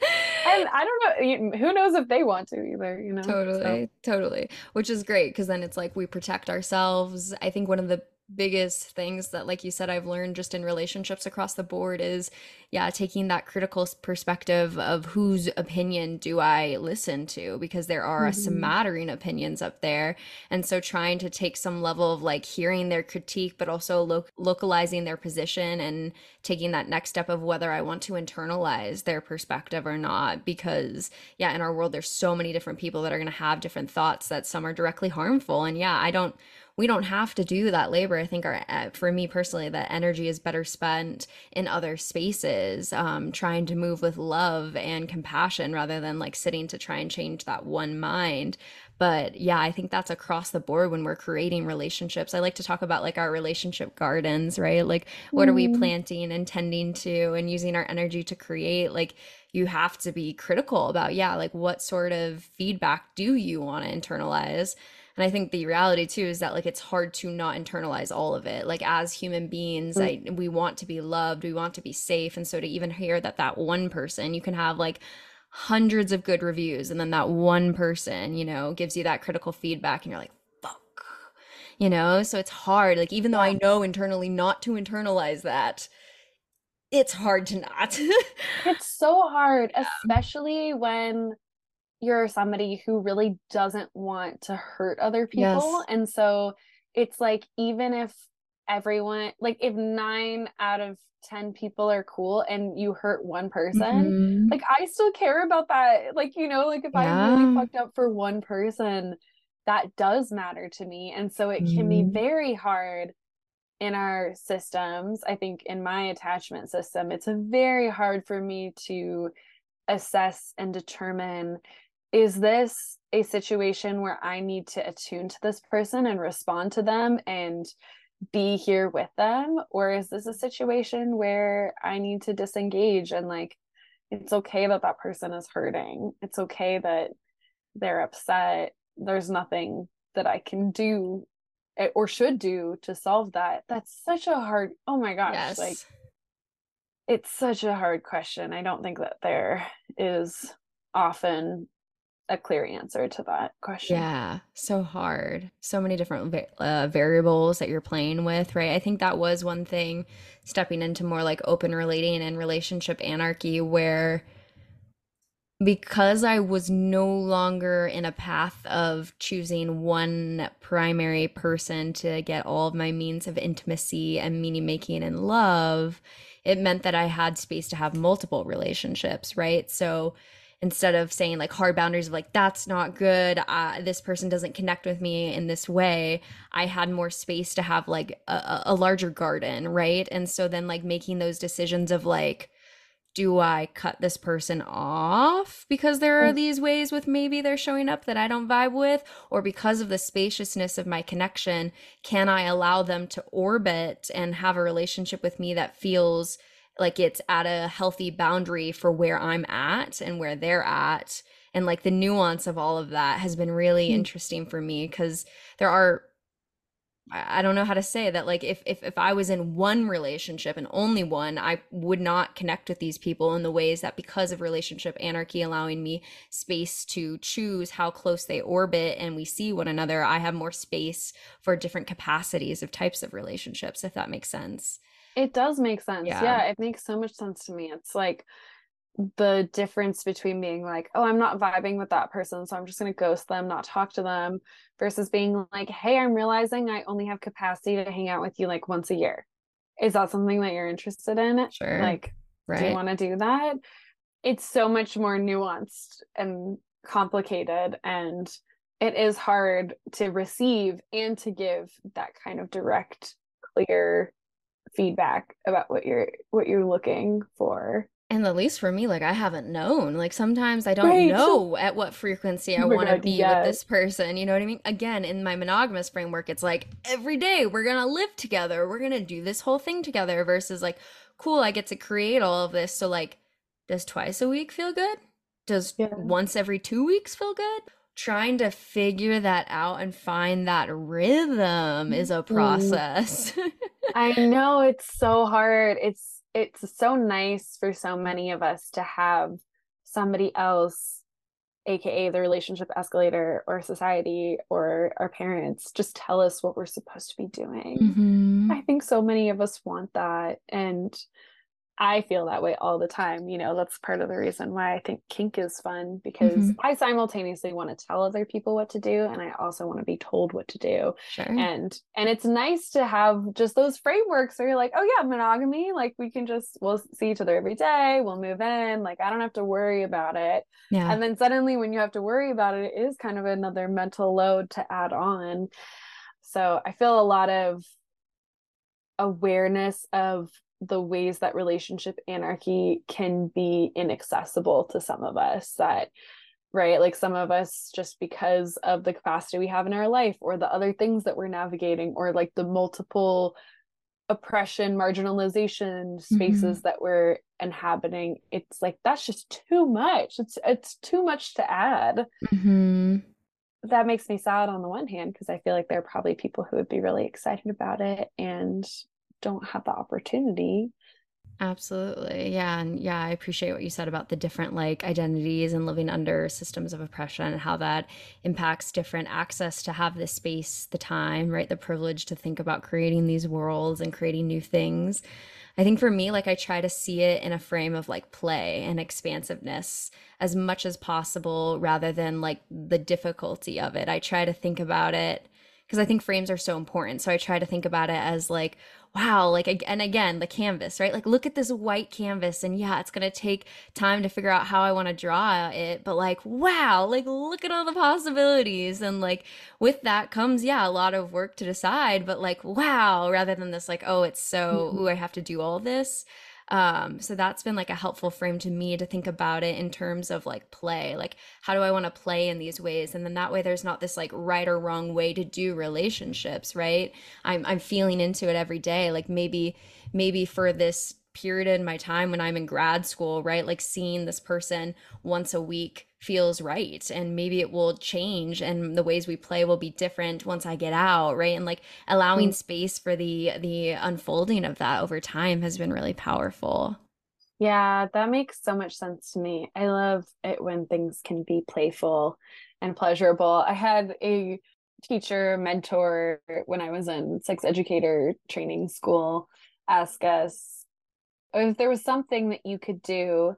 And i don't know who knows if they want to either you know totally so. totally which is great because then it's like we protect ourselves. I think one of the biggest things that like you said I've learned just in relationships across the board is yeah taking that critical perspective of whose opinion do I listen to? Because there are mm-hmm. a smattering opinions up there. And so trying to take some level of like hearing their critique but also lo- localizing their position and taking that next step of whether I want to internalize their perspective or not. Because yeah in our world there's so many different people that are going to have different thoughts that some are directly harmful. And yeah I don't we don't have to do that labor. I think our, uh, for me personally, that energy is better spent in other spaces, um, trying to move with love and compassion rather than like sitting to try and change that one mind. But yeah, I think that's across the board when we're creating relationships. I like to talk about like our relationship gardens, right? Like, what mm. are we mm-hmm. planting and tending to and using our energy to create? Like, you have to be critical about, yeah, like what sort of feedback do you want to internalize? And i think the reality too is that like it's hard to not internalize all of it. Like as human beings mm-hmm. I, we want to be loved we want to be safe. And so to even hear that that one person you can have like hundreds of good reviews and then that one person you know gives you that critical feedback and you're like fuck you know? So it's hard. Like even though i know internally not to internalize that it's hard to not. <laughs> It's so hard especially when you're somebody who really doesn't want to hurt other people. Yes. And so it's like, even if everyone, like, if nine out of 10 people are cool and you hurt one person, mm-hmm. like, I still care about that. Like, you know, like, if yeah. I really fucked up for one person, that does matter to me. And so it mm-hmm. can be mm-hmm. very hard in our systems. I think in my attachment system, it's very hard for me to assess and determine is this a situation where I need to attune to this person and respond to them and be here with them? Or is this a situation where I need to disengage and like, it's okay that that person is hurting. It's okay that they're upset. There's nothing that I can do eh, or should do to solve that. That's such a hard, oh my gosh, yes. like, it's such a hard question. I don't think that there is often a clear answer to that question. Yeah, so hard. So many different uh, variables that you're playing with, right? I think that was one thing stepping into more like open relating and relationship anarchy where because I was no longer in a path of choosing one primary person to get all of my means of intimacy and meaning making and love, it meant that I had space to have multiple relationships, right? So instead of saying like hard boundaries of like that's not good uh, this person doesn't connect with me in this way i had more space to have like a, a larger garden right and so then like making those decisions of like do I cut this person off because there are Mm. these ways with maybe they're showing up that I don't vibe with? Or because of the spaciousness of my connection, can I allow them to orbit and have a relationship with me that feels like it's at a healthy boundary for where I'm at and where they're at? And like the nuance of all of that has been really Mm. interesting for me because there are I I don't know how to say that. Like, if, if if I was in one relationship and only one, I would not connect with these people in the ways that because of relationship anarchy allowing me space to choose how close they orbit and we see one another, I have more space for different capacities of types of relationships, if that makes sense. It does make sense. Yeah. Yeah. it makes so much sense to me. It's like the difference between being like, oh, I'm not vibing with that person, so I'm just going to ghost them, not talk to them, versus being like, hey, I'm realizing I only have capacity to hang out with you like once a year. Is that something that you're interested in? Sure. Like, do you want to do that? It's so much more nuanced and complicated, and it is hard to receive and to give that kind of direct, clear feedback about what you're what you're looking for. And at least for me, like I haven't known. Like sometimes I don't Right. know at what frequency I Oh want to be yes. with this person. You know what I mean? Again, in my monogamous framework, it's like every day we're gonna live together. We're gonna do this whole thing together versus like, cool, I get to create all of this. So like, does twice a week feel good? Does Yeah. once every two weeks feel good? Trying to figure that out and find that rhythm is a Mm. process. <laughs> I know it's so hard. It's it's so nice for so many of us to have somebody else, aka the relationship escalator or society or our parents, just tell us what we're supposed to be doing. Mhm. I think so many of us want that. And I feel that way all the time. You know, that's part of the reason why I think kink is fun because Mhm. I simultaneously want to tell other people what to do and I also want to be told what to do. Sure. And and it's nice to have just those frameworks where you're like, oh yeah, monogamy, like we can just we'll see each other every day, we'll move in, like I don't have to worry about it. yeah. And then suddenly when you have to worry about it, it is kind of another mental load to add on. So I feel a lot of awareness of the ways that relationship anarchy can be inaccessible to some of us that right like some of us just because of the capacity we have in our life or the other things that we're navigating or like the multiple oppression marginalization spaces that we're inhabiting it's like that's just too much. It's it's too much to add. Mhm. that makes me sad on the one hand because I feel like there are probably people who would be really excited about it and don't have the opportunity. Absolutely. Yeah. And yeah, I appreciate what you said about the different like identities and living under systems of oppression and how that impacts different access to have the space, the time, right? The privilege to think about creating these worlds and creating new things. I think for me, like I try to see it in a frame of like play and expansiveness as much as possible rather than like the difficulty of it. I try to think about it because I think frames are so important. So I try to think about it as like, wow, like, and again, the canvas, right? Like, look at this white canvas, and yeah, it's gonna take time to figure out how I want to draw it, but like, wow, like, look at all the possibilities. And like, with that comes, yeah, a lot of work to decide, but like, wow, rather than this, like, oh, it's so, mm-hmm. ooh, I have to do all this. Um, so that's been like a helpful frame to me to think about it in terms of like play. Like, how do I want to play in these ways? And then that way there's not this like right or wrong way to do relationships, right? I'm I'm feeling into it every day. Like maybe maybe for this period in my time when I'm in grad school, right? Like seeing this person once a week feels right and maybe it will change and the ways we play will be different once I get out, right? And like allowing mm. space for the the unfolding of that over time has been really powerful. Yeah, that makes so much sense to me. I love it when things can be playful and pleasurable. I had a teacher, mentor when I was in sex educator training school ask us if there was something that you could do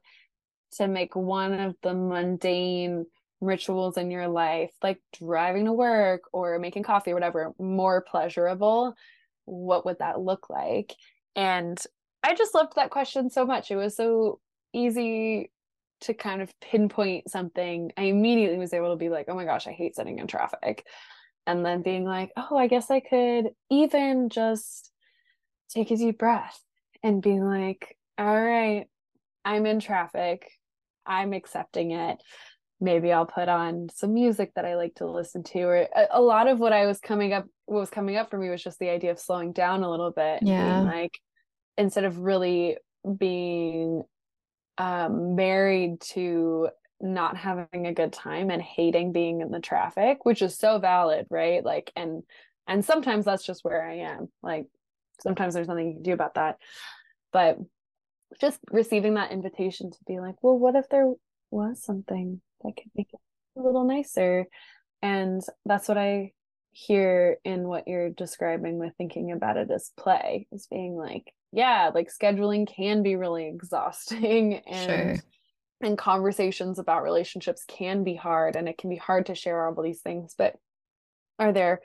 to make one of the mundane rituals in your life, like driving to work or making coffee or whatever, more pleasurable, what would that look like? And I just loved that question so much. It was so easy to kind of pinpoint something. I immediately was able to be like, oh my gosh, I hate sitting in traffic. And then being like, oh, I guess I could even just take a deep breath and be like, all right, I'm in traffic. I'm accepting it. Maybe I'll put on some music that I like to listen to. Or a, a lot of what I was coming up, what was coming up for me was just the idea of slowing down a little bit. Yeah. Like instead of really being um, married to not having a good time and hating being in the traffic, which is so valid, right? Like, and and sometimes that's just where I am. Like, sometimes there's nothing you can do about that. But just receiving that invitation to be like, well, what if there was something that could make it a little nicer? And that's what I hear in what you're describing with thinking about it as play, is being like, yeah, like scheduling can be really <laughs> exhausting and Sure. and conversations about relationships can be hard and it can be hard to share all of these things, but are there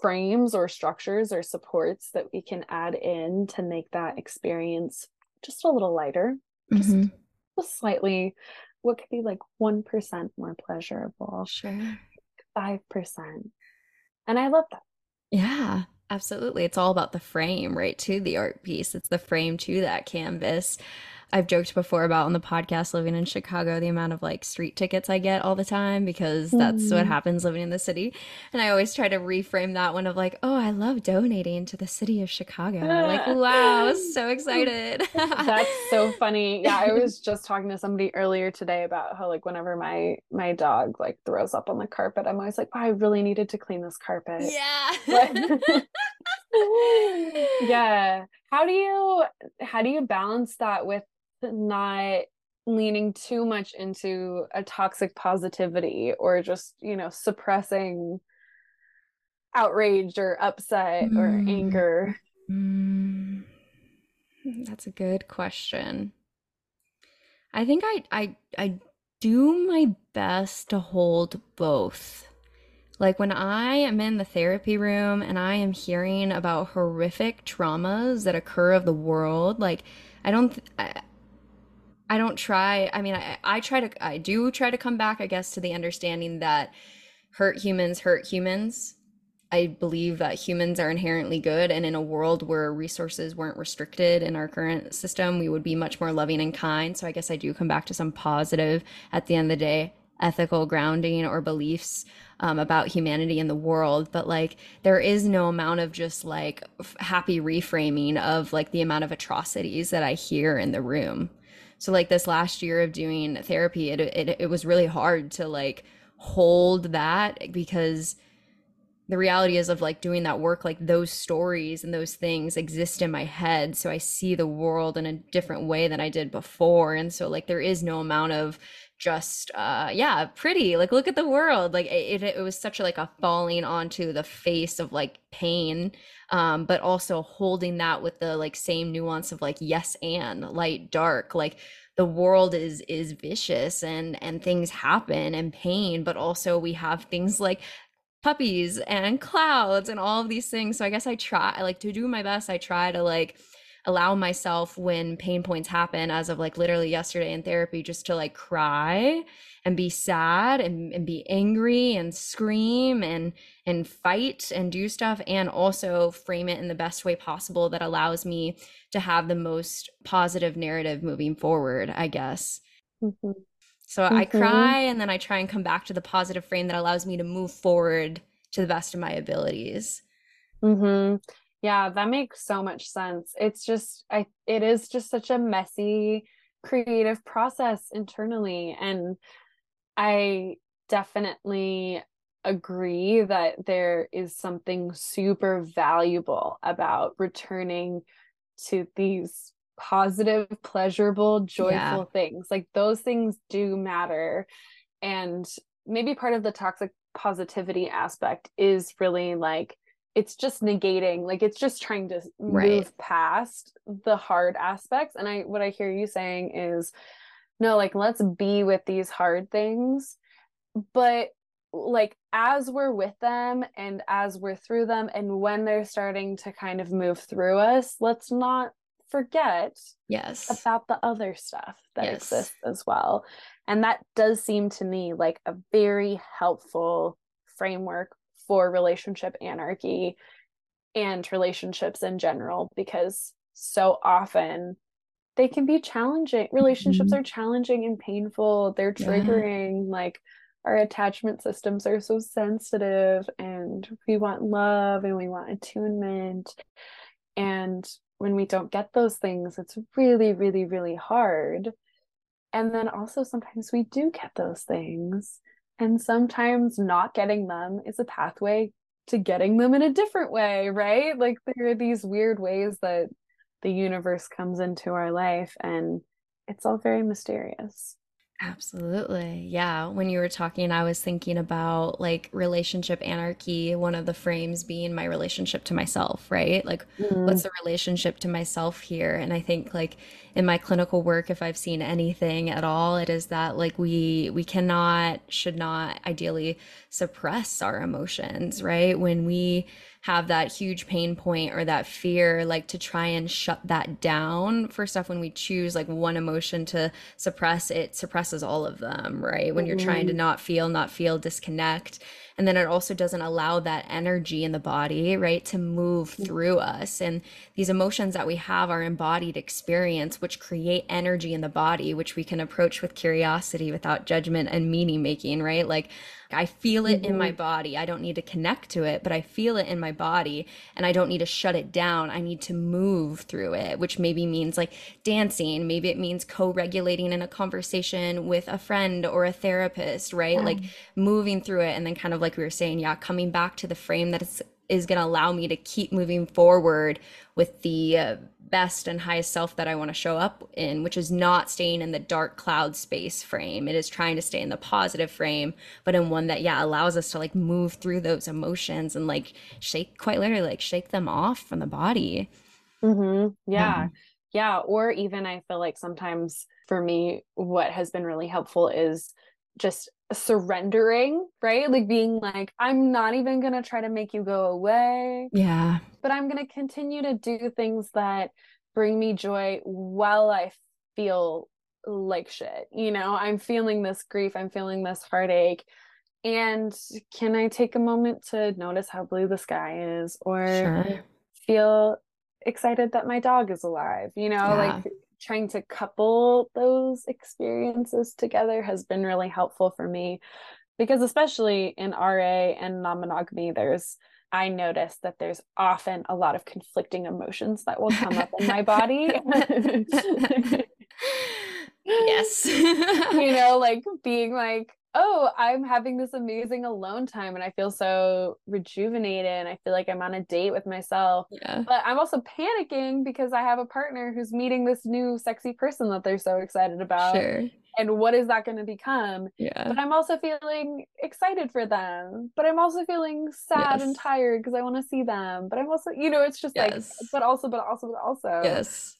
frames or structures or supports that we can add in to make that experience just a little lighter, just, Mhm. just slightly what could be like 1% more pleasurable, Sure. 5%. And I love that. Yeah, absolutely. It's all about the frame, right? To the art piece. It's the frame to that canvas. I've joked before about on the podcast living in Chicago, the amount of like street tickets I get all the time because that's what Mm. happens living in the city. And I always try to reframe that one of like, oh, I love donating to the city of Chicago. Like, <laughs> wow, so excited. <laughs> That's so funny. Yeah, I was <laughs> just talking to somebody earlier today about how like whenever my my dog like throws up on the carpet, I'm always like, wow, I really needed to clean this carpet. Yeah. Yeah. How do you how do you balance that with not leaning too much into a toxic positivity or just, you know, suppressing outrage or upset or Mm. anger? Mm, that's a good question. I think I I I do my best to hold both. Like when I am in the therapy room and I am hearing about horrific traumas that occur of the world, like I don't th- I, I don't try, I mean I I try to I do try to come back I guess to the understanding that hurt humans hurt humans. I believe that humans are inherently good, and in a world where resources weren't restricted in our current system, we would be much more loving and kind. So I guess I do come back to some positive, at the end of the day, ethical grounding or beliefs um, about humanity in the world. But like, there is no amount of just like f- happy reframing of like the amount of atrocities that I hear in the room. So like this last year of doing therapy, it it, it was really hard to like hold that because the reality is of like doing that work like those stories and those things exist in my head. So i see the world in a different way than i did before. And so like there is no amount of just uh yeah pretty like look at the world like it, it, was such a, like a falling onto the face of like pain um but also holding that with the like same nuance of like yes and light dark like the world is is vicious and and things happen and pain but also we have things like puppies and clouds and all of these things. So I guess I try like to do my best. I try to like allow myself when pain points happen as of like literally yesterday in therapy just to like cry and be sad and, and be angry and scream and and fight and do stuff and also frame it in the best way possible that allows me to have the most positive narrative moving forward i guess Mhm. so I Mhm. cry and then I try and come back to the positive frame that allows me to move forward to the best of my abilities. Mm-hmm. Yeah, that makes so much sense. It's just I it is just such a messy creative process internally and I definitely agree that there is something super valuable about returning to these positive, pleasurable, joyful Yeah. things. Like those things do matter. And maybe part of the toxic positivity aspect is really like it's just negating like it's just trying to move Right. past the hard aspects and i what i hear you saying is no like let's be with these hard things but like as we're with them and as we're through them and when they're starting to kind of move through us let's not forget Yes. about the other stuff that Yes. exists as well. And that does seem to me like a very helpful framework for relationship anarchy and relationships in general, because so often they can be challenging. Relationships Mhm. are challenging and painful. They're Yeah. triggering. Like our attachment systems are so sensitive and we want love and we want attunement. And when we don't get those things, it's really, really, really hard. And then also sometimes we do get those things. And sometimes not getting them is a pathway to getting them in a different way, right? Like there are these weird ways that the universe comes into our life and it's all very mysterious. Absolutely. Yeah. When you were talking, I was thinking about like relationship anarchy, one of the frames being my relationship to myself, right? Like, what's mm-hmm. the relationship to myself here? And I think like in my clinical work, if I've seen anything at all, it is that like we we cannot, should not ideally suppress our emotions, right? When we have that huge pain point or that fear, like to try and shut that down. First off, when we choose like one emotion to suppress, it suppresses all of them, right? When you're trying to Mhm. not feel, not feel, disconnect. And then it also doesn't allow that energy in the body, right, to move through us. And these emotions that we have are embodied experience, which create energy in the body, which we can approach with curiosity without judgment and meaning making, right? Like, I feel it in my Mhm. body. I don't need to connect to it, but I feel it in my body and I don't need to shut it down. I need to move through it, which maybe means like dancing. Maybe it means co regulating in a conversation with a friend or a therapist, right? Like moving through it. And then, kind of like we were saying, yeah, coming back to the frame that is, is going to allow me to keep moving forward with the uh, best and highest self that I want to show up in, which is not staying in the dark cloud space frame. It is trying to stay in the positive frame, but in one that, yeah, allows us to like move through those emotions and like shake, quite literally, like shake them off from the body. Mm-hmm. Yeah. Yeah. Yeah. Or even I feel like sometimes for me, what has been really helpful is just surrendering, right? Like being like, I'm not even going to try to make you go away, Yeah. but I'm going to continue to do things that bring me joy while I feel like shit. You know, I'm feeling this grief, I'm feeling this heartache. And can I take a moment to notice how blue the sky is or Sure. feel excited that my dog is alive? You know, Yeah. like trying to couple those experiences together has been really helpful for me because especially in RA and non-monogamy there's I notice that there's often a lot of conflicting emotions that will come up in my body. <laughs> <laughs> yes. <laughs> you know, like being like, oh, I'm having this amazing alone time and I feel so rejuvenated and I feel like I'm on a date with myself. Yeah. But I'm also panicking because I have a partner who's meeting this new sexy person that they're so excited about. Sure. And what is that going to become? Yeah. But I'm also feeling excited for them. But I'm also feeling sad and tired because I want to see them. But I'm also, you know, it's just like, but also, but also, but also Yes.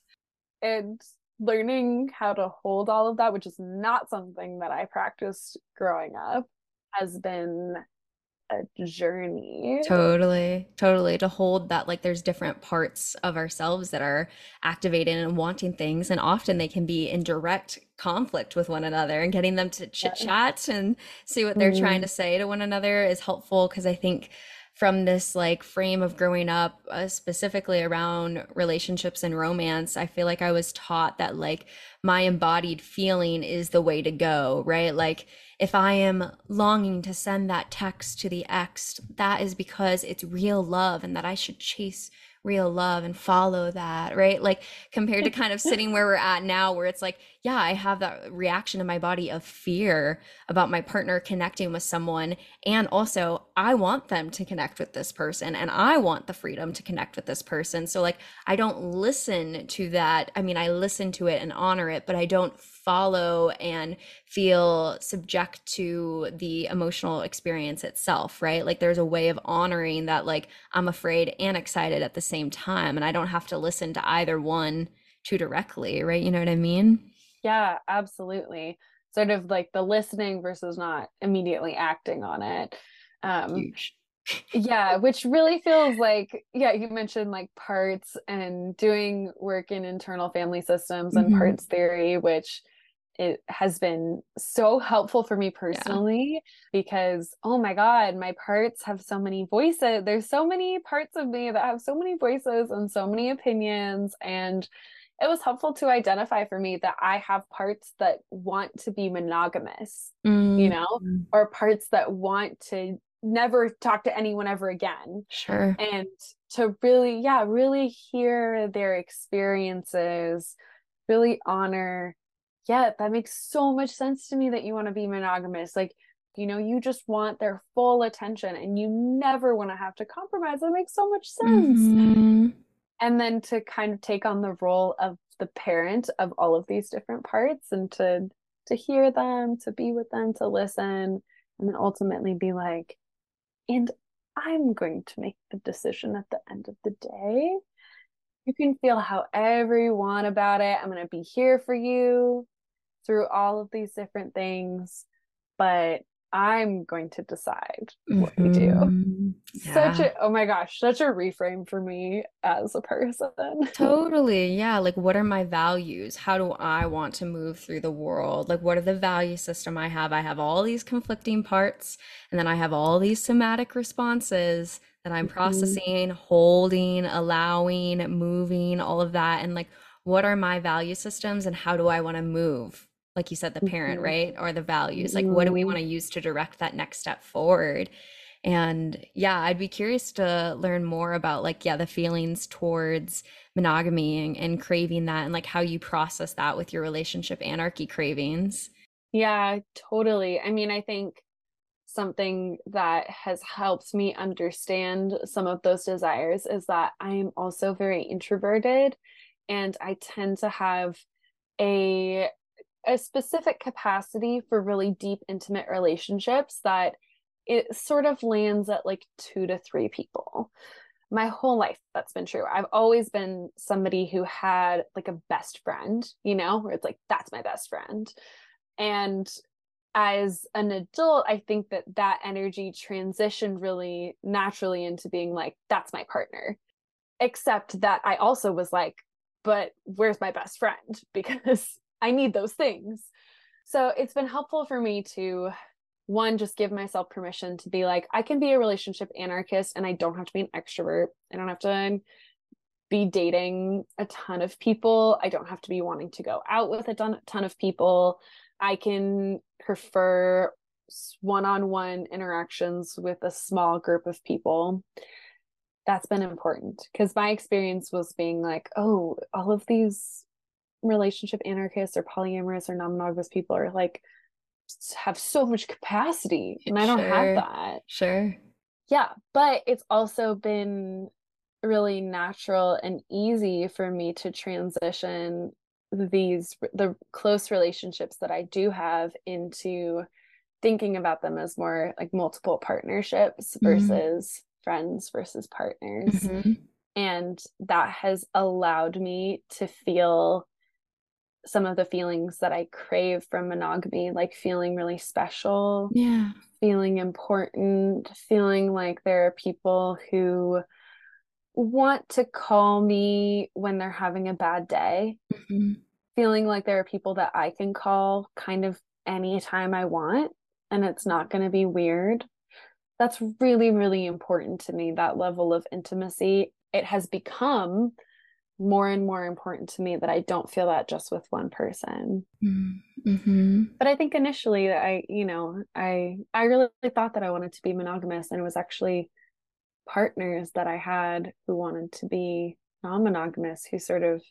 and learning how to hold all of that, which is not something that I practiced growing up, has been a journey. Totally, totally. To hold that, like, there's different parts of ourselves that are activated and wanting things, and often they can be in direct conflict with one another, and getting them to chit chat and see what they're trying Mhm. to say to one another is helpful because I think from this like frame of growing up, uh, specifically around relationships and romance, I feel like I was taught that like my embodied feeling is the way to go, right? Like if I am longing to send that text to the ex, that is because it's real love and that I should chase real love and follow that, right? Like compared to kind of sitting where we're at now, where it's like, yeah, I have that reaction in my body of fear about my partner connecting with someone. And also, I want them to connect with this person and I want the freedom to connect with this person. So, like, I don't listen to that. I mean, I listen to it and honor it, but I don't follow and feel subject to the emotional experience itself, right? Like there's a way of honoring that like I'm afraid and excited at the same time and I don't have to listen to either one too directly, right? You know what I mean? Yeah, absolutely. Sort of like the listening versus not immediately acting on it. Um, Huge. yeah, which really feels like, yeah, you mentioned like parts and doing work in internal family systems and Mhm. parts theory, which it has been so helpful for me personally because oh my god my parts have so many voices there's so many parts of me that have so many voices and so many opinions and it was helpful to identify for me that I have parts that want to be monogamous, mm-hmm. you know, or parts that want to never talk to anyone ever again. Sure. And to really, yeah, really hear their experiences, really honor, yeah, that makes so much sense to me that you want to be monogamous. Like, you know, you just want their full attention and you never want to have to compromise. That makes so much sense. Mm-hmm. And then to kind of take on the role of the parent of all of these different parts and to to hear them, to be with them, to listen, and then ultimately be like, and I'm going to make the decision at the end of the day. You can feel however you want about it. I'm going to be here for you through all of these different things, but I'm going to decide what mm-hmm. we do. Mm-hmm. Yeah. Such a oh my gosh, such a reframe for me as a person. <laughs> totally. Yeah, like what are my values? How do I want to move through the world? Like what are the value system I have? I have all these conflicting parts and then I have all these somatic responses that I'm mm-hmm. processing, holding, allowing, moving, all of that and like what are my value systems and how do I want to move like you said the parent mm-hmm. right or the values like what do we want to mm-hmm. use to direct that next step forward and yeah i'd be curious to learn more about like yeah the feelings towards monogamy and, and craving that and like how you process that with your relationship anarchy cravings yeah totally i mean i think something that has helped me understand some of those desires is that I am also very introverted and I tend to have a a specific capacity for really deep intimate relationships that it sort of lands at like two to three people. My whole life that's been true. I've always been somebody who had like a best friend you know where it's like that's my best friend. And as an adult i think that that energy transitioned really naturally into being like that's my partner. Except that i also was like but where's my best friend? <laughs> Because I need those things. So it's been helpful for me to one just give myself permission to be like I can be a relationship anarchist and I don't have to be an extrovert. I don't have to be dating a ton of people. I don't have to be wanting to go out with a ton, ton of people. I can prefer one-on-one interactions with a small group of people that's been important because my experience was being like oh all of these relationship anarchists or polyamorous or non-monogamous people are like have so much capacity and I don't have that. Sure. Yeah, but it's also been really natural and easy for me to transition these the close relationships that I do have into thinking about them as more like multiple partnerships mm-hmm. versus mm-hmm. friends versus partners. Mm-hmm. And that has allowed me to feel some of the feelings that I crave from monogamy, like feeling really special, yeah, feeling important, feeling like there are people who want to call me when they're having a bad day, mm-hmm. feeling like there are people that I can call kind of anytime I want and it's not going to be weird. That's really, really important to me, that level of intimacy. It has become more and more important to me that I don't feel that just with one person. Mm-hmm. But I think initially I, you know, I I really thought that I wanted to be monogamous and it was actually partners that I had who wanted to be non-monogamous who sort of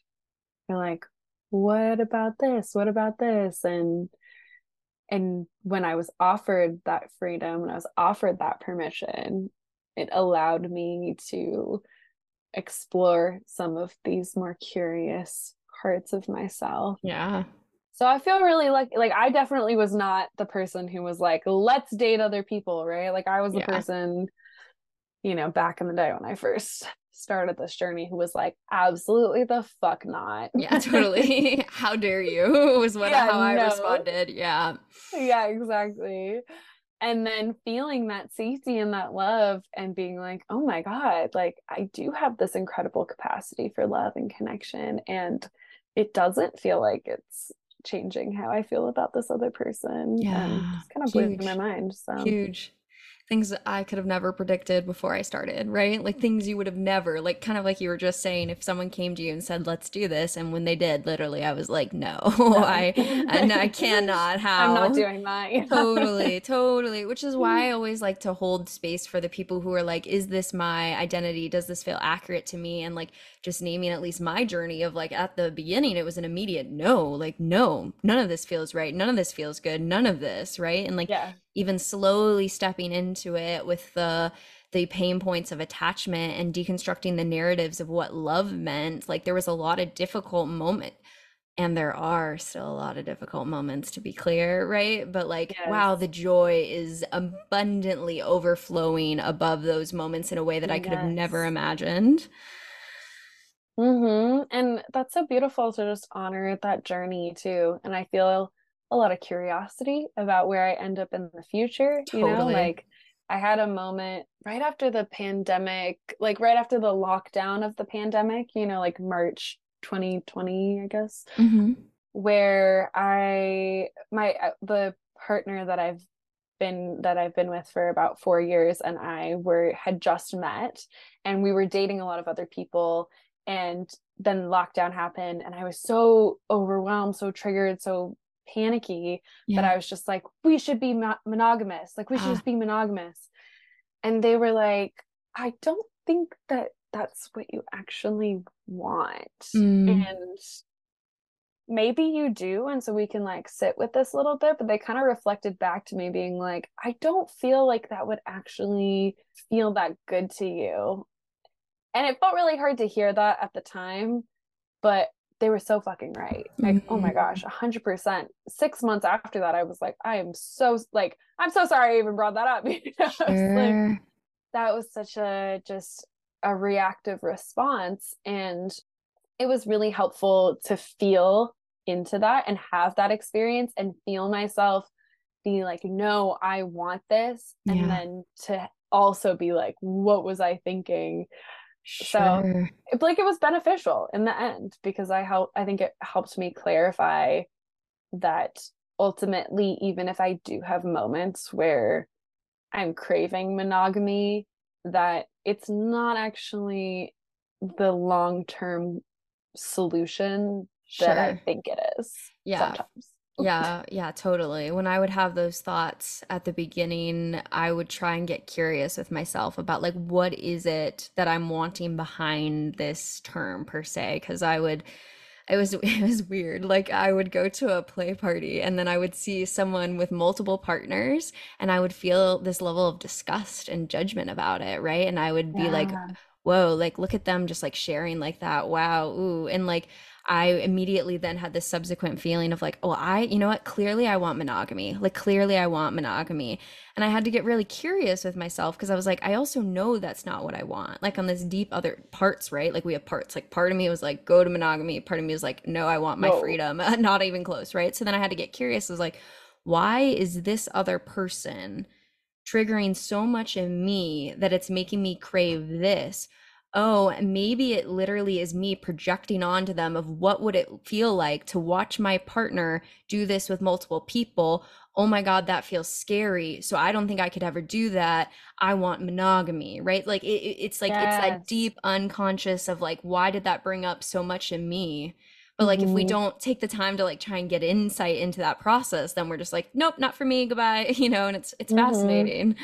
were like, what about this? What about this? And and when I was offered that freedom, when I was offered that permission, it allowed me to explore some of these more curious parts of myself. Yeah. So I feel really like like I definitely was not the person who was like let's date other people, right? Like I was the yeah. person you know back in the day when I first started this journey who was like absolutely the fuck not. Yeah, totally. <laughs> <laughs> how dare you? <laughs> was what yeah, how I responded. Yeah. Yeah, exactly and then feeling that safety and that love and being like oh my god like i do have this incredible capacity for love and connection and it doesn't feel like it's changing how i feel about this other person yeah and just kind of blew my mind so. huge things that I could have never predicted before I started, right? Like things you would have never, like kind of like you were just saying, if someone came to you and said, "Let's do this," and when they did, literally, I was like, "No, <laughs> no. I, I, I cannot." How <laughs> I'm not doing that. <laughs> totally, totally. Which is why I mm. always like to hold space for the people who are like, "Is this my identity? Does this feel accurate to me?" And like just naming at least my journey of like at the beginning, it was an immediate no, like no, none of this feels right, none of this feels good, none of this, right? And like yeah even slowly stepping into it with the the pain points of attachment and deconstructing the narratives of what love meant like there was a lot of difficult moment and there are still a lot of difficult moments to be clear right but like yes. wow the joy is abundantly overflowing above those moments in a way that i could yes. have never imagined mm-hmm. and that's so beautiful to just honor that journey too and i feel a lot of curiosity about where I end up in the future. Totally. You know, like I had a moment right after the pandemic, like right after the lockdown of the pandemic, you know, like March 2020, I guess, mm-hmm. where I, my, uh, the partner that I've been that I've been with for about 4 years and I were had just met and we were dating a lot of other people and then lockdown happened and I was so overwhelmed so triggered so panicky yeah. that I was just like, we should be mo- monogamous. Like, we should just be monogamous. And they were like, I don't think that that's what you actually want. Mm. And maybe you do. And so we can like sit with this a little bit, but they kind of reflected back to me being like, I don't feel like that would actually feel that good to you. And it felt really hard to hear that at the time. But they were so fucking right. Like, mm-hmm. oh my gosh, a hundred percent. Six months after that, I was like, I am so like, I'm so sorry I even brought that up. <laughs> you know? sure. like, that was such a just a reactive response. And it was really helpful to feel into that and have that experience and feel myself be like, no, I want this. And yeah. then to also be like, what was I thinking? Sure. So like it was beneficial in the end because I help I think it helped me clarify that ultimately even if I do have moments where I'm craving monogamy that it's not actually the long-term solution sure. that I think it is. Yeah. Sometimes. Yeah, yeah, totally. When I would have those thoughts at the beginning, I would try and get curious with myself about like what is it that I'm wanting behind this term per se because I would it was <laughs> it was weird. Like I would go to a play party and then I would see someone with multiple partners and I would feel this level of disgust and judgment about it, right? And I would be yeah. like whoa, like look at them just like sharing like that. Wow, ooh. And like I immediately then had this subsequent feeling of like, oh, I, you know what? Clearly I want monogamy. Like, clearly I want monogamy. And I had to get really curious with myself because I was like, I also know that's not what I want. Like, on this deep other parts, right? Like, we have parts. Like, part of me was like, go to monogamy. Part of me was like, no, I want my no. freedom. <laughs> not even close, right? So then I had to get curious. I was like, why is this other person triggering so much in me that it's making me crave this? Oh, maybe it literally is me projecting onto them of what would it feel like to watch my partner do this with multiple people. Oh my God, that feels scary. So I don't think I could ever do that. I want monogamy, right? Like it, it's like, yes. it's that deep unconscious of like, why did that bring up so much in me? But like, mm-hmm. if we mm-hmm. don't take the time to like try and get insight into that process, then we're just like, nope, not for me. Goodbye. <laughs> You know, and it's, it's mm-hmm. fascinating.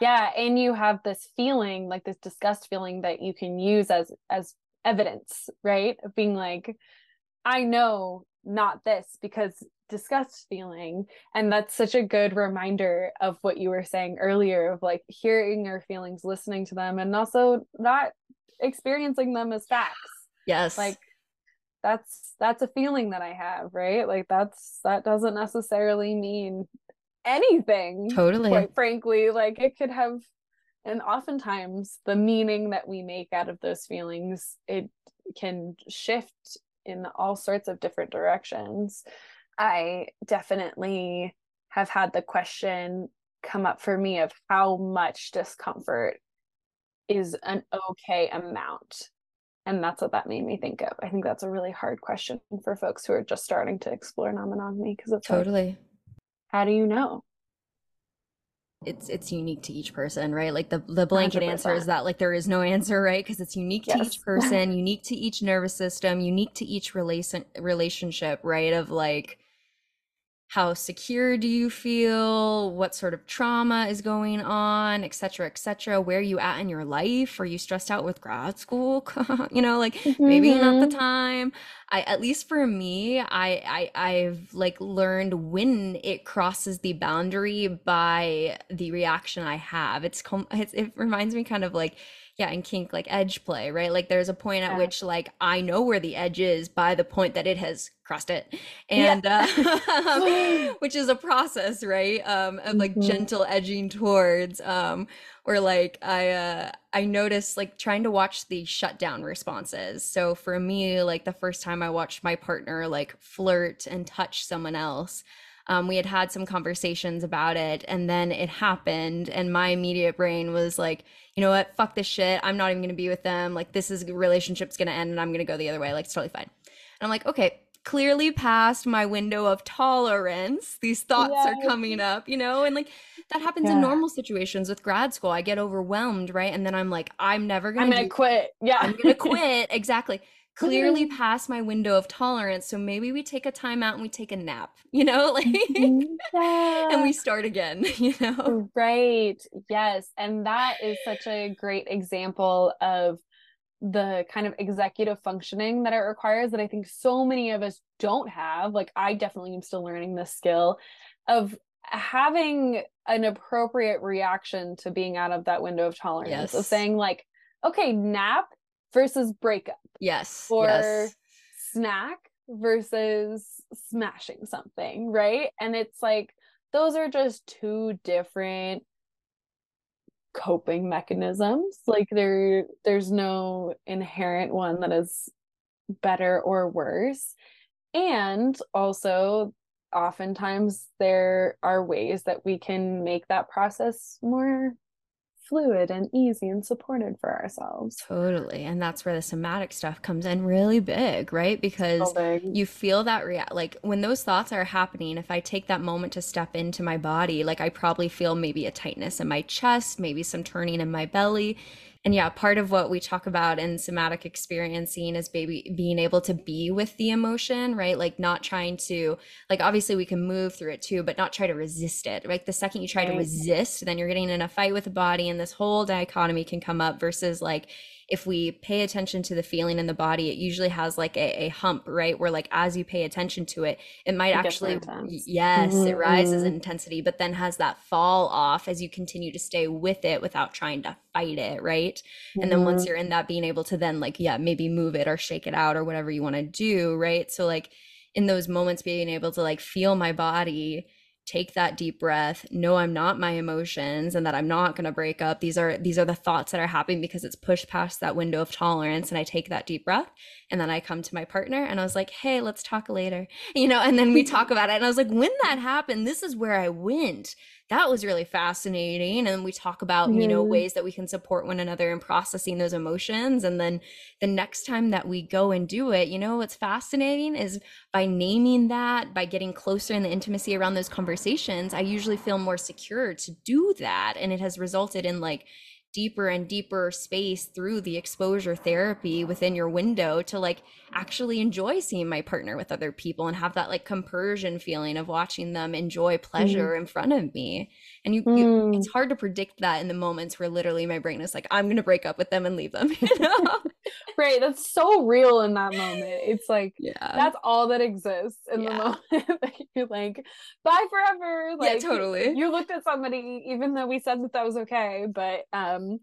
Yeah, and you have this feeling, like this disgust feeling that you can use as as evidence, right? Of being like, I know not this because disgust feeling and that's such a good reminder of what you were saying earlier of like hearing your feelings listening to them and also not experiencing them as facts. Yes. Like that's that's a feeling that i have right? Like that's that doesn't necessarily mean anything totally. quite frankly. Like it could have and oftentimes the meaning that we make out of those feelings it can shift in all sorts of different directions. I definitely have had the question come up for me of how much discomfort is an okay amount. And that's what that made me think of. I think that's a really hard question for folks who are just starting to explore non-monogamy because it's totally. like, how do you know? it's it's unique to each person, right? Like the the blanket 100%. answer is that like there is no answer, right? Because it's unique to each <laughs> person, unique to each nervous system, unique to each relation relationship, right? Of like how secure do you feel? What sort of trauma is going on et cetera et cetera? Where are you at in your life? Are you stressed out with grad school? <laughs> You know like mm-hmm. maybe not the mm-hmm. time. I at least for me i i i've like learned when it crosses the boundary by the reaction i have. It's, it's it reminds me kind of like yeah in kink like edge play right like there's a point at yeah. which like i know where the edge is by the point that it has crossed it and yeah. uh, <laughs> <laughs> which is a process right um of like mm-hmm. gentle edging towards um where like i uh i noticed like trying to watch the shutdown responses so for me like the first time i watched my partner like flirt and touch someone else um, we had had some conversations about it and then it happened and my immediate brain was like you know what? Fuck this shit. I'm not even gonna be with them. Like this is relationship's gonna end and i'm gonna go the other way. Like it's totally fine. And i'm like okay clearly past my window of tolerance these thoughts yeah. are coming up you know? And like that happens yeah. in normal situations with grad school. I get overwhelmed right? And then i'm like i'm never gonna i'm gonna do- quit. Yeah. I'm gonna <laughs> quit. Exactly clearly past my window of tolerance. So maybe we take a time out and we take a nap, <laughs> you know, like yeah. and we start again, <laughs> you know. Right. Yes. And that is such a great example of the kind of executive functioning that it requires that I think so many of us don't have. Like I definitely am still learning this skill of having an appropriate reaction to being out of that window of tolerance. Yes. Of saying like, okay, nap versus breakup. Yes. Or yes. snack versus smashing something, right? And it's like those are just two different coping mechanisms. Like there there's no inherent one that is better or worse. And also oftentimes there are ways that we can make that process more fluid and easy and supported for ourselves. Totally. And that's where the somatic stuff comes in really big, right? Because big. you feel that react like when those thoughts are happening, if I take that moment to step into my body, like I probably feel maybe a tightness in my chest, maybe some turning in my belly and yeah part of what we talk about in somatic experiencing is baby being able to be with the emotion right like not trying to like obviously we can move through it too but not try to resist it like the second you try right. to resist then you're getting in a fight with the body and this whole dichotomy can come up versus like if we pay attention to the feeling in the body, it usually has like a, a hump, right? Where like as you pay attention to it, it might it actually yes, mm-hmm. it rises in mm-hmm. intensity, but then has that fall off as you continue to stay with it without trying to fight it, right? Mm-hmm. And then once mm-hmm. you're in that, being able to then like, yeah, maybe move it or shake it out or whatever you want to do, right? So like in those moments being able to like feel my body take that deep breath no i'm not my emotions and that i'm not going to break up. These are these are the thoughts that are happening because it's pushed past that window of tolerance and i take that deep breath. And then i come to my partner and i was like hey let's talk later <laughs> you know and then we <laughs> talk about it. And i was like when that happened this is where i went that was really fascinating and we talk about you know ways that we can support one another in processing those emotions and then the next time that we go and do it you know what's fascinating is by naming that by getting closer in the intimacy around those conversations i usually feel more secure to do that and it has resulted in like deeper and deeper space through the exposure therapy within your window to like actually enjoy seeing my partner with other people and have that like compersion feeling of watching them enjoy pleasure mm. in front of me and you, mm. you, it's hard to predict that in the moments where literally my brain is like i'm gonna break up with them and leave them <laughs> you know? <laughs> Right that's so real in that moment. It's like yeah. that's all that exists in yeah. the <laughs> moment that you're like bye forever. Like yeah totally. you looked at somebody even though we said that that was okay but um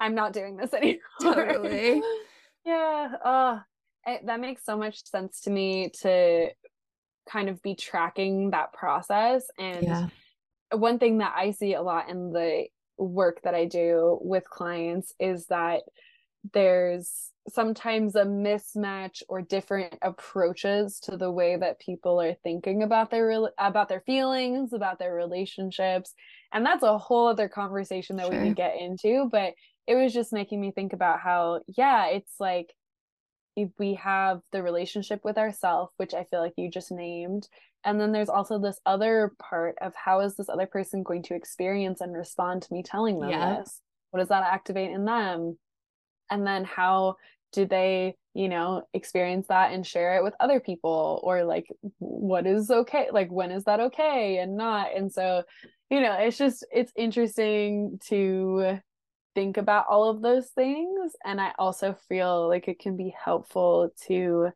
i'm not doing this anymore. Totally. Yeah uh it, that makes so much sense to me to kind of be tracking that process and yeah. One thing that i see a lot in the work that i do with clients is that there's sometimes a mismatch or different approaches to the way that people are thinking about their about their feelings about their relationships and that's a whole other conversation that sure. we can get into but it was just making me think about how yeah it's like if we have the relationship with ourself which i feel like you just named and then there's also this other part of how is this other person going to experience and respond to me telling them Yeah. this? What does that activate in them? And then how do they you know experience that and share it with other people? Or like what is okay? Like when is that okay and not? And so you know it's just it's interesting to think about all of those things. And i also feel like it can be helpful to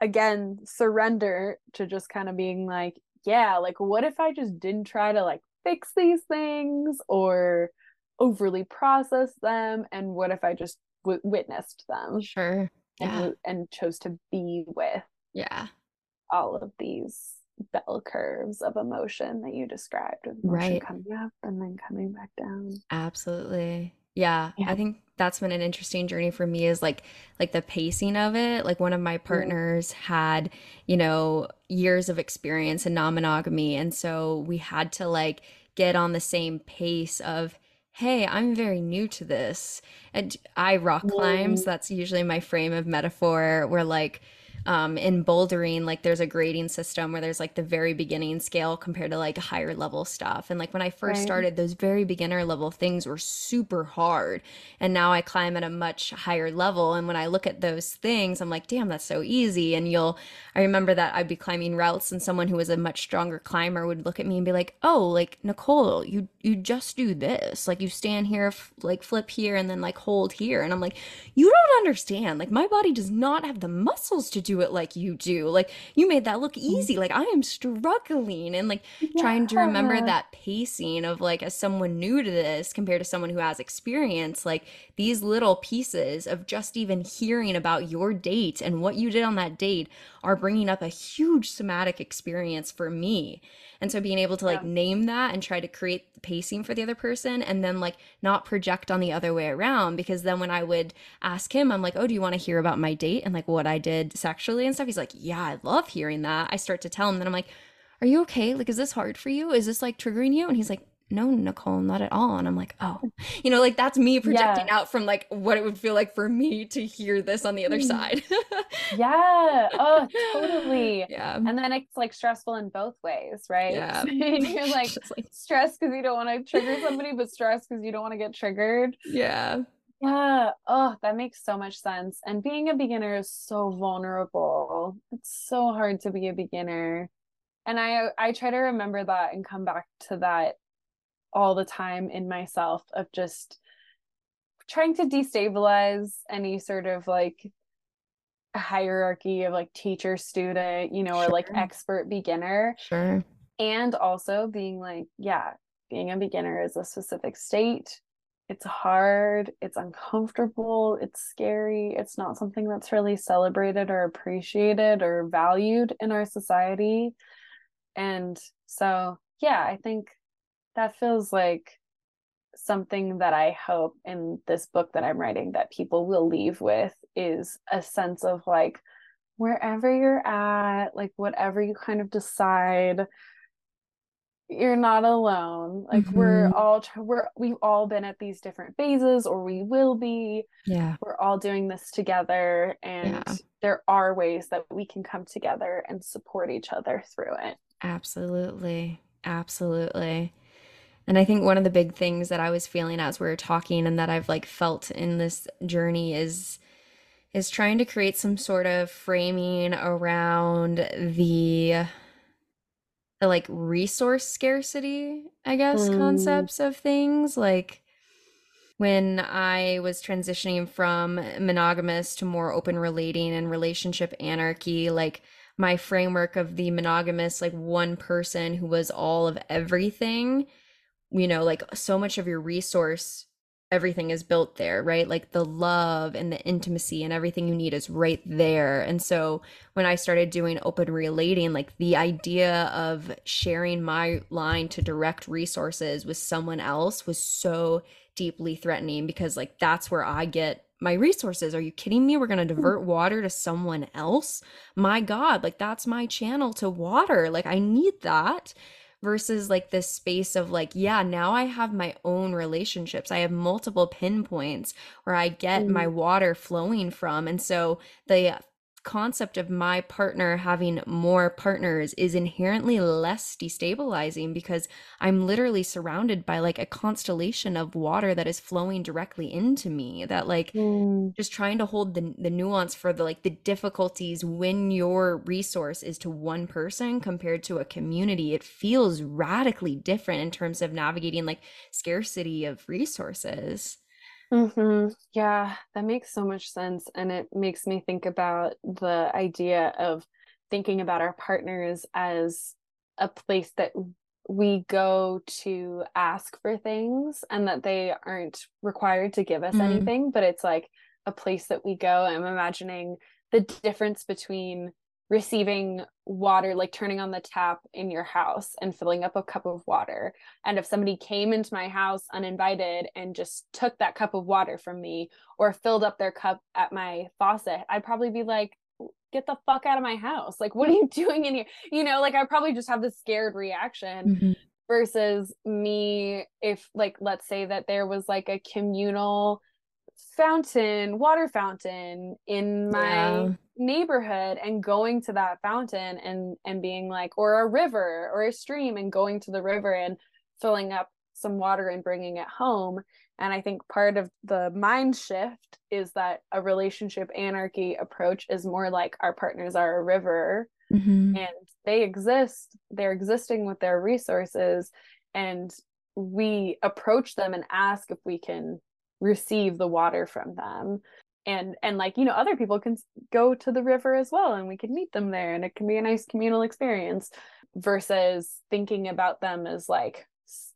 again surrender to just kind of being like yeah like what if i just didn't try to like fix these things or overly process them and what if i just w- witnessed them Sure. and, Yeah. w- and chose to be with Yeah. all of these bell curves of emotion that you described of emotion Right. coming up and then coming back down Absolutely. Yeah, Yeah. I think that's been an interesting journey for me is like like the pacing of it. Like one of my partners had, you know, years of experience in non-monogamy and so we had to like get on the same pace of hey, I'm very new to this. And I rock climbs, that's usually my frame of metaphor where like um, in bouldering, like there's a grading system where there's like the very beginning scale compared to like higher level stuff. And like when I first Right. started, those very beginner level things were super hard. And now I climb at a much higher level. And when I look at those things, I'm like, damn, that's so easy. And you'll, I remember that I'd be climbing routes and someone who was a much stronger climber would look at me and be like, oh, like Nicole, you, you just do this. Like you stand here, f- like flip here and then like hold here. And I'm like, you don't understand. Like my body does not have the muscles to do it like you do. Like you made that look mm. easy. Like I am struggling and like trying to remember that pacing of like as someone new to this compared to someone who has experience, like these little pieces of just even hearing about your date and what you did on that date are bringing up a huge somatic experience for me. And so being able to like Yeah. name that and try to create the pacing for the other person and then like not project on the other way around because then when I would ask him, I'm like, "Oh, do you want to hear about my date and like what I did sexually and stuff?" He's like, "Yeah, I love hearing that." I start to tell him, then I'm like, "Are you okay? Like, is this hard for you? Is this like triggering you?" And he's like, "No, Nicole, not at all." And I'm like, "Oh, <laughs> you know, like that's me projecting Yeah. out from like what it would feel like for me to hear this on the other Mm. side." <laughs> yeah. Oh totally. Yeah, and then it's like stressful in both ways right? Yeah. <laughs> you're like like, stressed because you don't want to trigger somebody but stressed because you don't want to get triggered. Yeah, yeah. Oh that makes so much sense. And being a beginner is so vulnerable. It's so hard to be a beginner. And i i try to remember that and come back to that all the time in myself of just trying to destabilize any sort of like hierarchy of like teacher student you know or like expert beginner. Sure, and also being like yeah being a beginner is a specific state. It's hard. It's uncomfortable. It's scary. It's not something that's really celebrated or appreciated or valued in our society. And so yeah i think that feels like something that i hope in this book that i'm writing that people will leave with is a sense of like wherever you're at like whatever you kind of decide you're not alone like we're Mhm. all we're we've all been at these different phases or we will be yeah, we're all doing this together and Yeah. there are ways that we can come together and support each other through it absolutely, absolutely. And I think one of the big things that I was feeling as we were talking and that I've like felt in this journey is is trying to create some sort of framing around the the like resource scarcity, I guess, Mm. concepts of things. Like when I was transitioning from monogamous to more open relating and relationship anarchy, like my framework of the monogamous, like one person who was all of everything, you know, like so much of your resource, everything is built there, right? Like the love and the intimacy and everything you need is right there. And so when I started doing open relating, like the idea of sharing my line to direct resources with someone else was so deeply threatening because like that's where I get my resources. Are you kidding me? We're going to hmm. divert water to someone else? My God, like that's my channel to water. Like I need that versus like this space of like, yeah, now I have my own relationships. I have multiple pinpoints where I get my mm. water flowing from. And so the concept of my partner having more partners is inherently less destabilizing because I'm literally surrounded by like a constellation of water that is flowing directly into me that like mm. just trying to hold the the nuance for the like the difficulties when your resource is to one person compared to a community it feels radically different in terms of navigating like scarcity of resources Mm-hmm. Yeah, that makes so much sense. And it makes me think about the idea of thinking about our partners as a place that we go to ask for things and that they aren't required to give us mm-hmm. anything, but it's like a place that we go. I'm imagining the difference between receiving water, like turning on the tap in your house and filling up a cup of water. And if somebody came into my house uninvited and just took that cup of water from me or filled up their cup at my faucet, I'd probably be like, get the fuck out of my house. Like, what are you <laughs> doing in here? You know, like I probably just have this scared reaction. Mm-hmm. Versus me, if, like, let's say that there was like a communal fountain, water fountain in my yeah. neighborhood and going to that fountain and and being like or a river or a stream and going to the river and filling up some water and bringing it home. And I think part of the mind shift is that a relationship anarchy approach is more like our partners are a river mm-hmm. and they exist, they're existing with their resources. And we approach them and ask if we can receive the water from them. And and like you know other people can go to the river as well and we can meet them there and it can be a nice communal experience versus thinking about them as like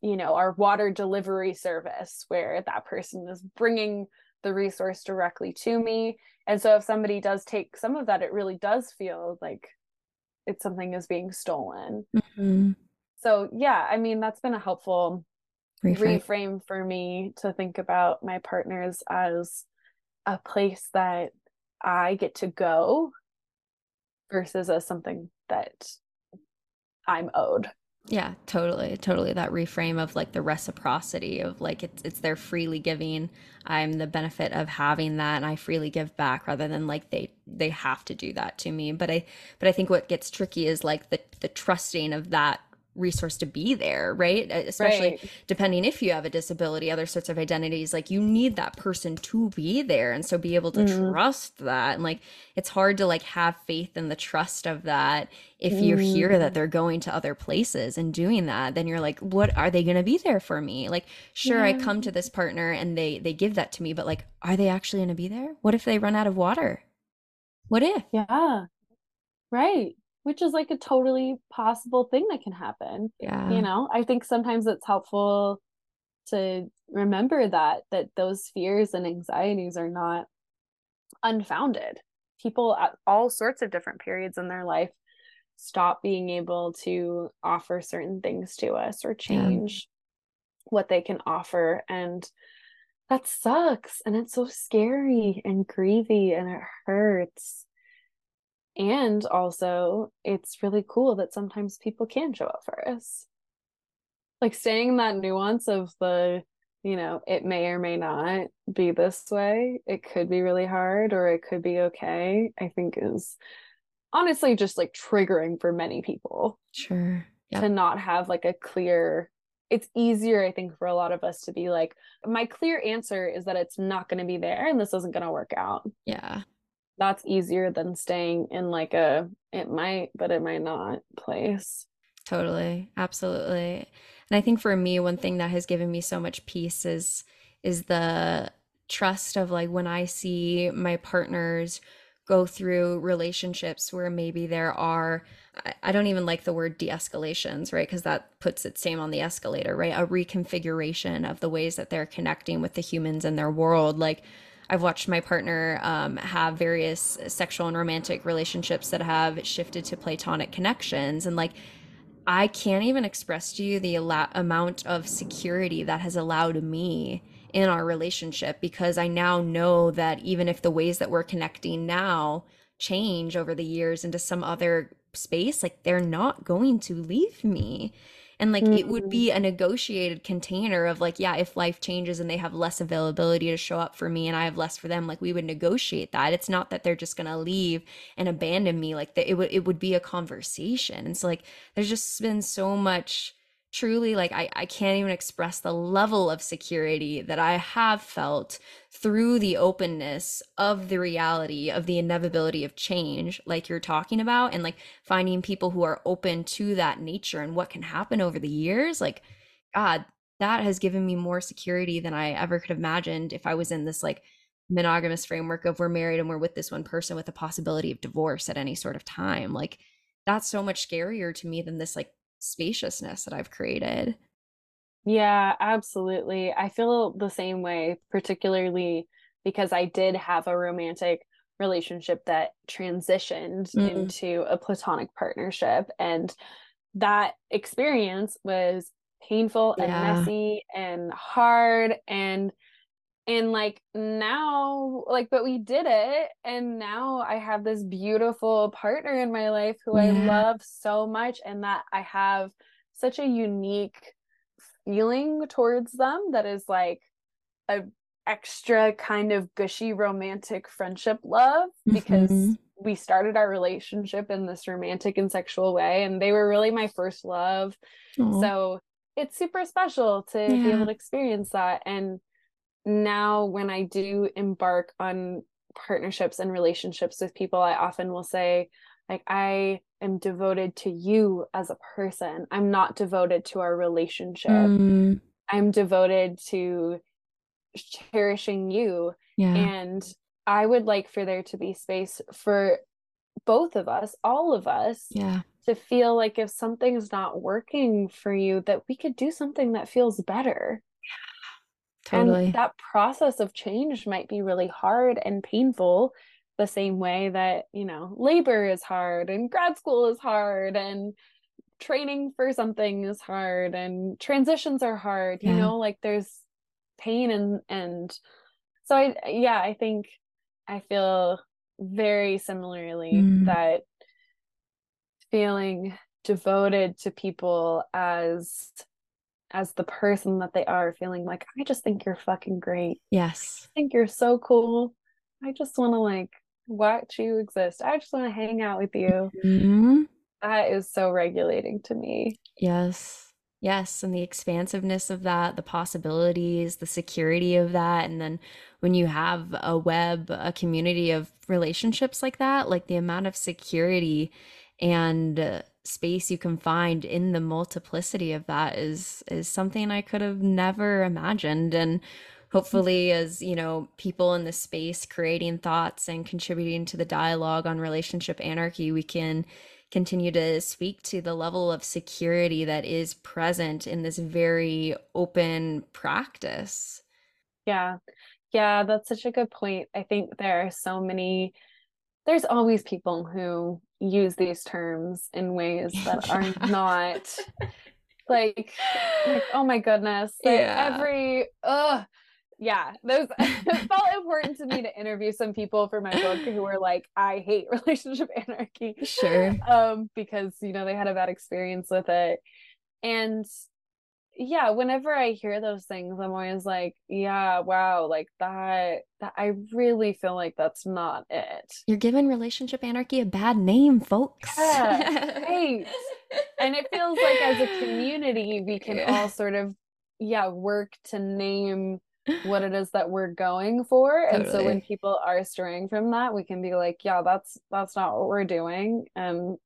you know our water delivery service where that person is bringing the resource directly to me. And so if somebody does take some of that it really does feel like it's something is being stolen. Mm-hmm. so yeah i mean that's been a helpful reframe. reframe for me to think about my partners as a place that I get to go versus as something that I'm owed. Yeah, totally. Totally that reframe of like the reciprocity of like it's it's their freely giving. I'm the benefit of having that and I freely give back rather than like they they have to do that to me. But I but I think what gets tricky is like the the trusting of that resource to be there, right? Especially right. depending if you have a disability, other sorts of identities, like you need that person to be there and so be able to mm. trust that. And like it's hard to like have faith in the trust of that if mm. you hear that they're going to other places and doing that, then you're like, what are they going to be there for me? Like sure yeah. I come to this partner and they they give that to me, but like are they actually going to be there? What if they run out of water? What if? Yeah. Right which is like a totally possible thing that can happen. Yeah. You know, I think sometimes it's helpful to remember that that those fears and anxieties are not unfounded. People at all sorts of different periods in their life stop being able to offer certain things to us or change yeah. what they can offer and that sucks and it's so scary and grievy and it hurts and also, it's really cool that sometimes people can show up for us. Like saying that nuance of the, you know, it may or may not be this way. It could be really hard or it could be okay, I think is honestly just like triggering for many people. Sure. Yep. To not have like a clear it's easier i think for a lot of us to be like my clear answer is that it's not going to be there and this isn't going to work out yeah that's easier than staying in like a it might but it might not place totally absolutely and i think for me one thing that has given me so much peace is is the trust of like when i see my partners go through relationships where maybe there are I don't even like the word de-escalations, right? Because that puts it same on the escalator, right? A reconfiguration of the ways that they're connecting with the humans in their world. Like I've watched my partner um, have various sexual and romantic relationships that have shifted to platonic connections. And like, I can't even express to you the amount of security that has allowed me in our relationship because I now know that even if the ways that we're connecting now change over the years into some other space, like they're not going to leave me and like it would Mm. be a negotiated container of like yeah if life changes and they have less availability to show up for me and i have less for them like we would negotiate that it's not that they're just going to leave and abandon me like that it would it would be a conversation and so like there's just been so much truly like I, I can't even express the level of security that i have felt through the openness of the reality of the inevitability of change like you're talking about and like finding people who are open to that nature and what can happen over the years like god that has given me more security than i ever could have imagined if i was in this like monogamous framework of we're married and we're with this one person with the possibility of divorce at any sort of time. Like that's so much scarier to me than this like spaciousness that i've created Yeah, absolutely. I feel the same way, particularly because I did have a romantic relationship that transitioned Mm. into a platonic partnership. And that experience was painful and Yeah. messy and hard and and like now like but we did it and now I have this beautiful partner in my life who I love so much and that I have such a unique feeling towards them that is like a extra kind of gushy romantic friendship love because Mhm. we started our relationship in this romantic and sexual way and they were really my first love Aw. so it's super special to be able to experience that and now when i do embark on partnerships and relationships with people i often will say like i am devoted to you as a person. I'm not devoted to our relationship. Mm, i'm devoted to cherishing you. Yeah. And I would like for there to be space for both of us, all of us, yeah. to feel like if something's not working for you, that we could do something that feels better. Totally And that process of change might be really hard and painful, the same way that, you know, labor is hard and grad school is hard and training for something is hard and transitions are hard, you Yeah. know, like there's pain and and so I yeah, I think I feel very similarly Mm. that feeling devoted to people as as the person that they are feeling like I just think you're fucking great. yes I think you're so cool. I just want to like watch you exist. I just want to hang out with you. Mhm. That is so regulating to me. Yes. Yes. And the expansiveness of that, the possibilities, the security of that. And then when you have a web, a community of relationships like that, like the amount of security and uh, space you can find in the multiplicity of that is is something I could have never imagined. And hopefully as you know people in the space creating thoughts and contributing to the dialogue on relationship anarchy we can continue to speak to the level of security that is present in this very open practice. Yeah. Yeah, that's such a good point. I think there are so many, there's always people who use these terms in ways <laughs> that are not like, like, <laughs> oh my goodness. Like Yeah. every, ugh. Yeah, those <laughs> it felt important to me to interview some people for my book who were like, I hate relationship anarchy. Sure. Um, because you know they had a bad experience with it. And yeah, whenever I hear those things, I'm always like, yeah, wow, like that that I really feel like that's not it. You're giving relationship anarchy a bad name, folks. Yeah, <laughs> right. And it feels like as a community, we can all sort of, yeah, work to name what it is that we're going for. And so when people are straying from that, we can be like, yeah, that's that's not what we're doing. And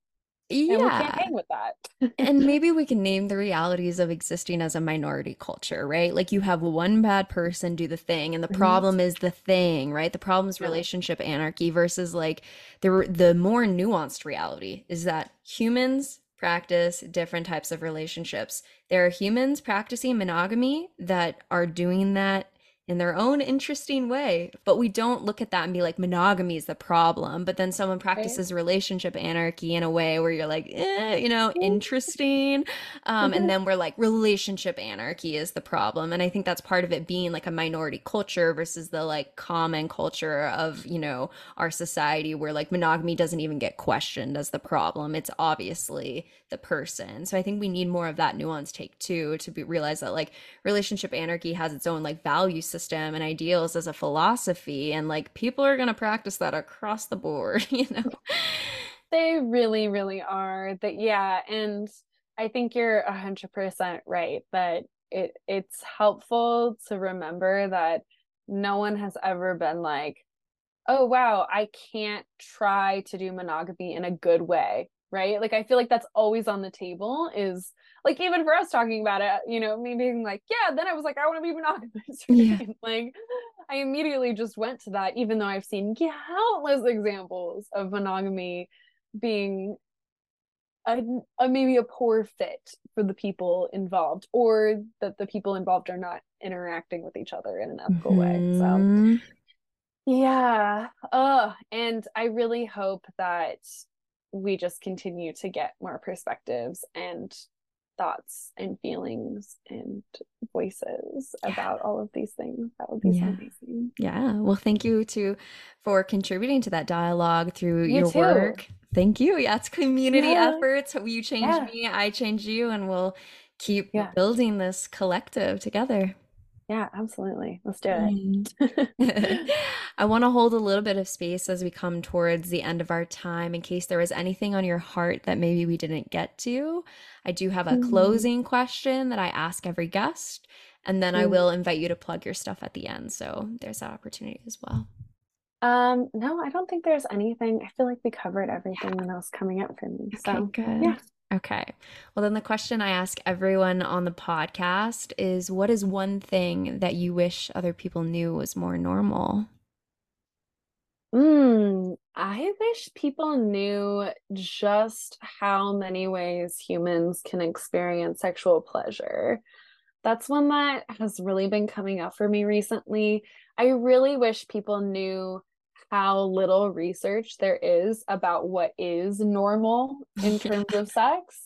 and we can't Yeah. hang with that. And <laughs> maybe we can name the realities of existing as a minority culture, right? Like you have one bad person do the thing, and the problem is the thing, right? The problem is Yeah. relationship anarchy versus like the the more nuanced reality is that humans practice different types of relationships. There are humans practicing monogamy that are doing that in their own interesting way. But we don't look at that and be like, monogamy is the problem. But then someone practices right. relationship anarchy in a way where you're like, eh, you know, <laughs> interesting. Um, and mm-hmm. then we're like, relationship anarchy is the problem. And I think that's part of it being like a minority culture versus the like common culture of, you know, our society where like monogamy doesn't even get questioned as the problem. It's obviously the person. So I think we need more of that nuance take too to be, realize that like relationship anarchy has its own like value system system and ideals as a philosophy and like people are going to practice that across the board <laughs> you know? They really really are that yeah and i think you're 100% right that it it's helpful to remember that no one has ever been like oh wow i can't try to do monogamy in a good way right like i feel like that's always on the table is like even for us talking about it you know me being like yeah then i was like i want to be monogamous <laughs> yeah. like i immediately just went to that even though i've seen countless examples of monogamy being a, a, maybe a poor fit for the people involved or that the people involved are not interacting with each other in an ethical mm-hmm. way so mm-hmm. yeah uh and i really hope that we just continue to get more perspectives and thoughts and feelings and voices yeah. about all of these things. That would be yeah. so amazing. Yeah. Well thank you to for contributing to that dialogue through you your too. work. Thank you. Yeah it's community yeah. efforts. You change me i change you and we'll keep building this collective together yeah, absolutely. Let's do it. <laughs> <laughs> I want to hold a little bit of space as we come towards the end of our time in case there was anything on your heart that maybe we didn't get to. I do have a mm-hmm. closing question that I ask every guest, and then mm-hmm. I will invite you to plug your stuff at the end. So there's that opportunity as well. Um, no, I don't think there's anything. I feel like we covered everything yeah. that was coming up for me. So, okay, good. yeah. Okay. Well, then the question I ask everyone on the podcast is what is one thing that you wish other people knew was more normal? Mm, I wish people knew just how many ways humans can experience sexual pleasure. That's one that has really been coming up for me recently. I really wish people knew how little research there is about what is normal in <laughs> terms of sex.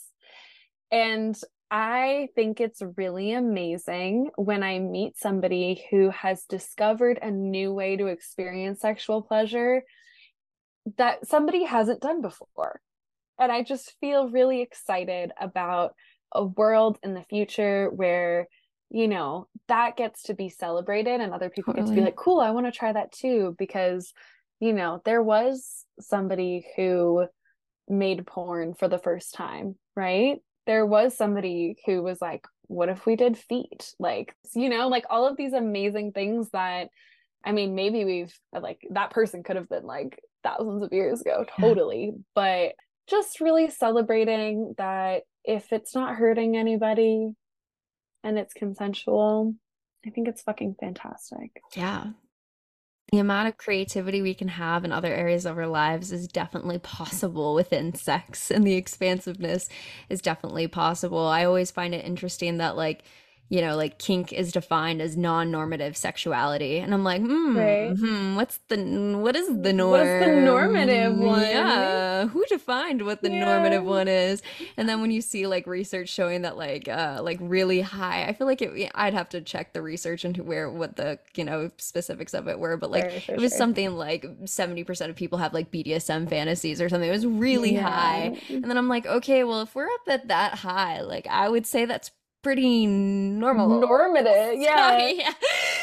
And I think it's really amazing when I meet somebody who has discovered a new way to experience sexual pleasure that somebody hasn't done before. And I just feel really excited about a world in the future where you know that gets to be celebrated and other people totally. get to be like cool i want to try that too because you know there was somebody who made porn for the first time right there was somebody who was like what if we did feet like you know like all of these amazing things that i mean maybe we've uh, like that person could have been like thousands of years ago totally but just really celebrating that if it's not hurting anybody and it's consensual, I think it's fucking fantastic. Yeah. The amount of creativity we can have in other areas of our lives is definitely possible within sex, and the expansiveness is definitely possible. I always find it interesting that, like, you know, like kink is defined as non-normative sexuality, and I'm like, hmm, right. hmm what's the what is the norm? What's the normative one? Yeah, who defined what the yeah. normative one is? And then when you see like research showing that like uh like really high, I feel like it, I'd have to check the research into where what the you know specifics of it were, but like sure, it was sure. something like seventy percent of people have like BDSM fantasies or something. It was really yeah. high, and then I'm like, okay, well if we're up at that high, like I would say that's pretty normal. Normative. <laughs> Yeah. yeah.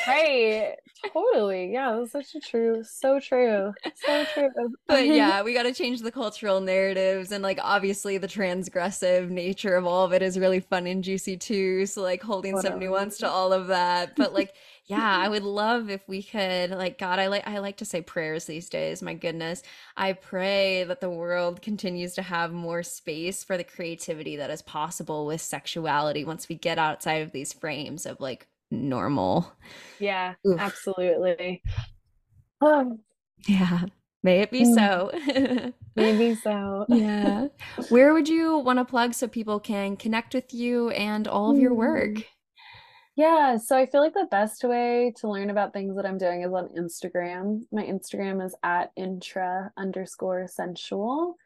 Right. Totally. Yeah, that's such a true, so true. So true. But yeah, <laughs> we got to change the cultural narratives. And like, obviously, the transgressive nature of all of it is really fun and juicy too. So, like, holding some nuance to all of that. But like, yeah i would love if we could like god i like i like to say prayers these days my goodness. I pray that the world continues to have more space for the creativity that is possible with sexuality once we get outside of these frames of like normal. Yeah Oof. absolutely. Um, yeah may it be mm. so. <laughs> Maybe so. Yeah. Where would you want to plug so people can connect with you and all of your work Yeah, so I feel like the best way to learn about things that I'm doing is on Instagram. My Instagram is at intra underscore sensual.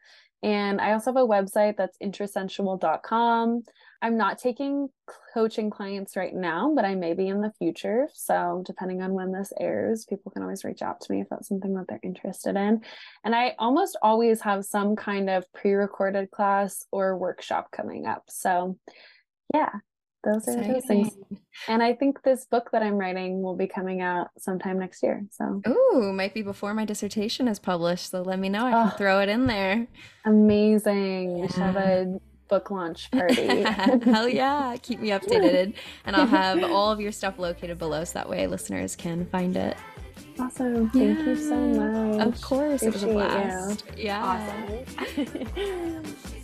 And I also have a website that's intrasensual.com. I'm not taking coaching clients right now, but I may be in the future. So, depending on when this airs, people can always reach out to me if that's something that they're interested in. And I almost always have some kind of pre recorded class or workshop coming up. So, yeah, those are those things. And I think this book that I'm writing will be coming out sometime next year. So, ooh, might be before my dissertation is published. So let me know. I can oh, throw it in there. Amazing. Yeah. We should have a book launch <laughs> party. Hell yeah. Keep me updated. <laughs> And I'll have all of your stuff located below so that way listeners can find it. Awesome. Thank yeah. you so much. Of course. Appreciate it was a blast. You. Yeah. Awesome. <laughs>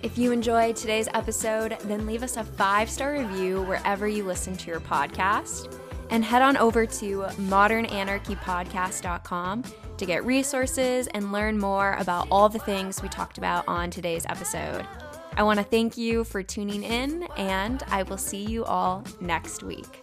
If you enjoyed today's episode, then leave us a five star review wherever you listen to your podcast. And head on over to modernanarchypodcast.com to get resources and learn more about all the things we talked about on today's episode. I want to thank you for tuning in, and I will see you all next week.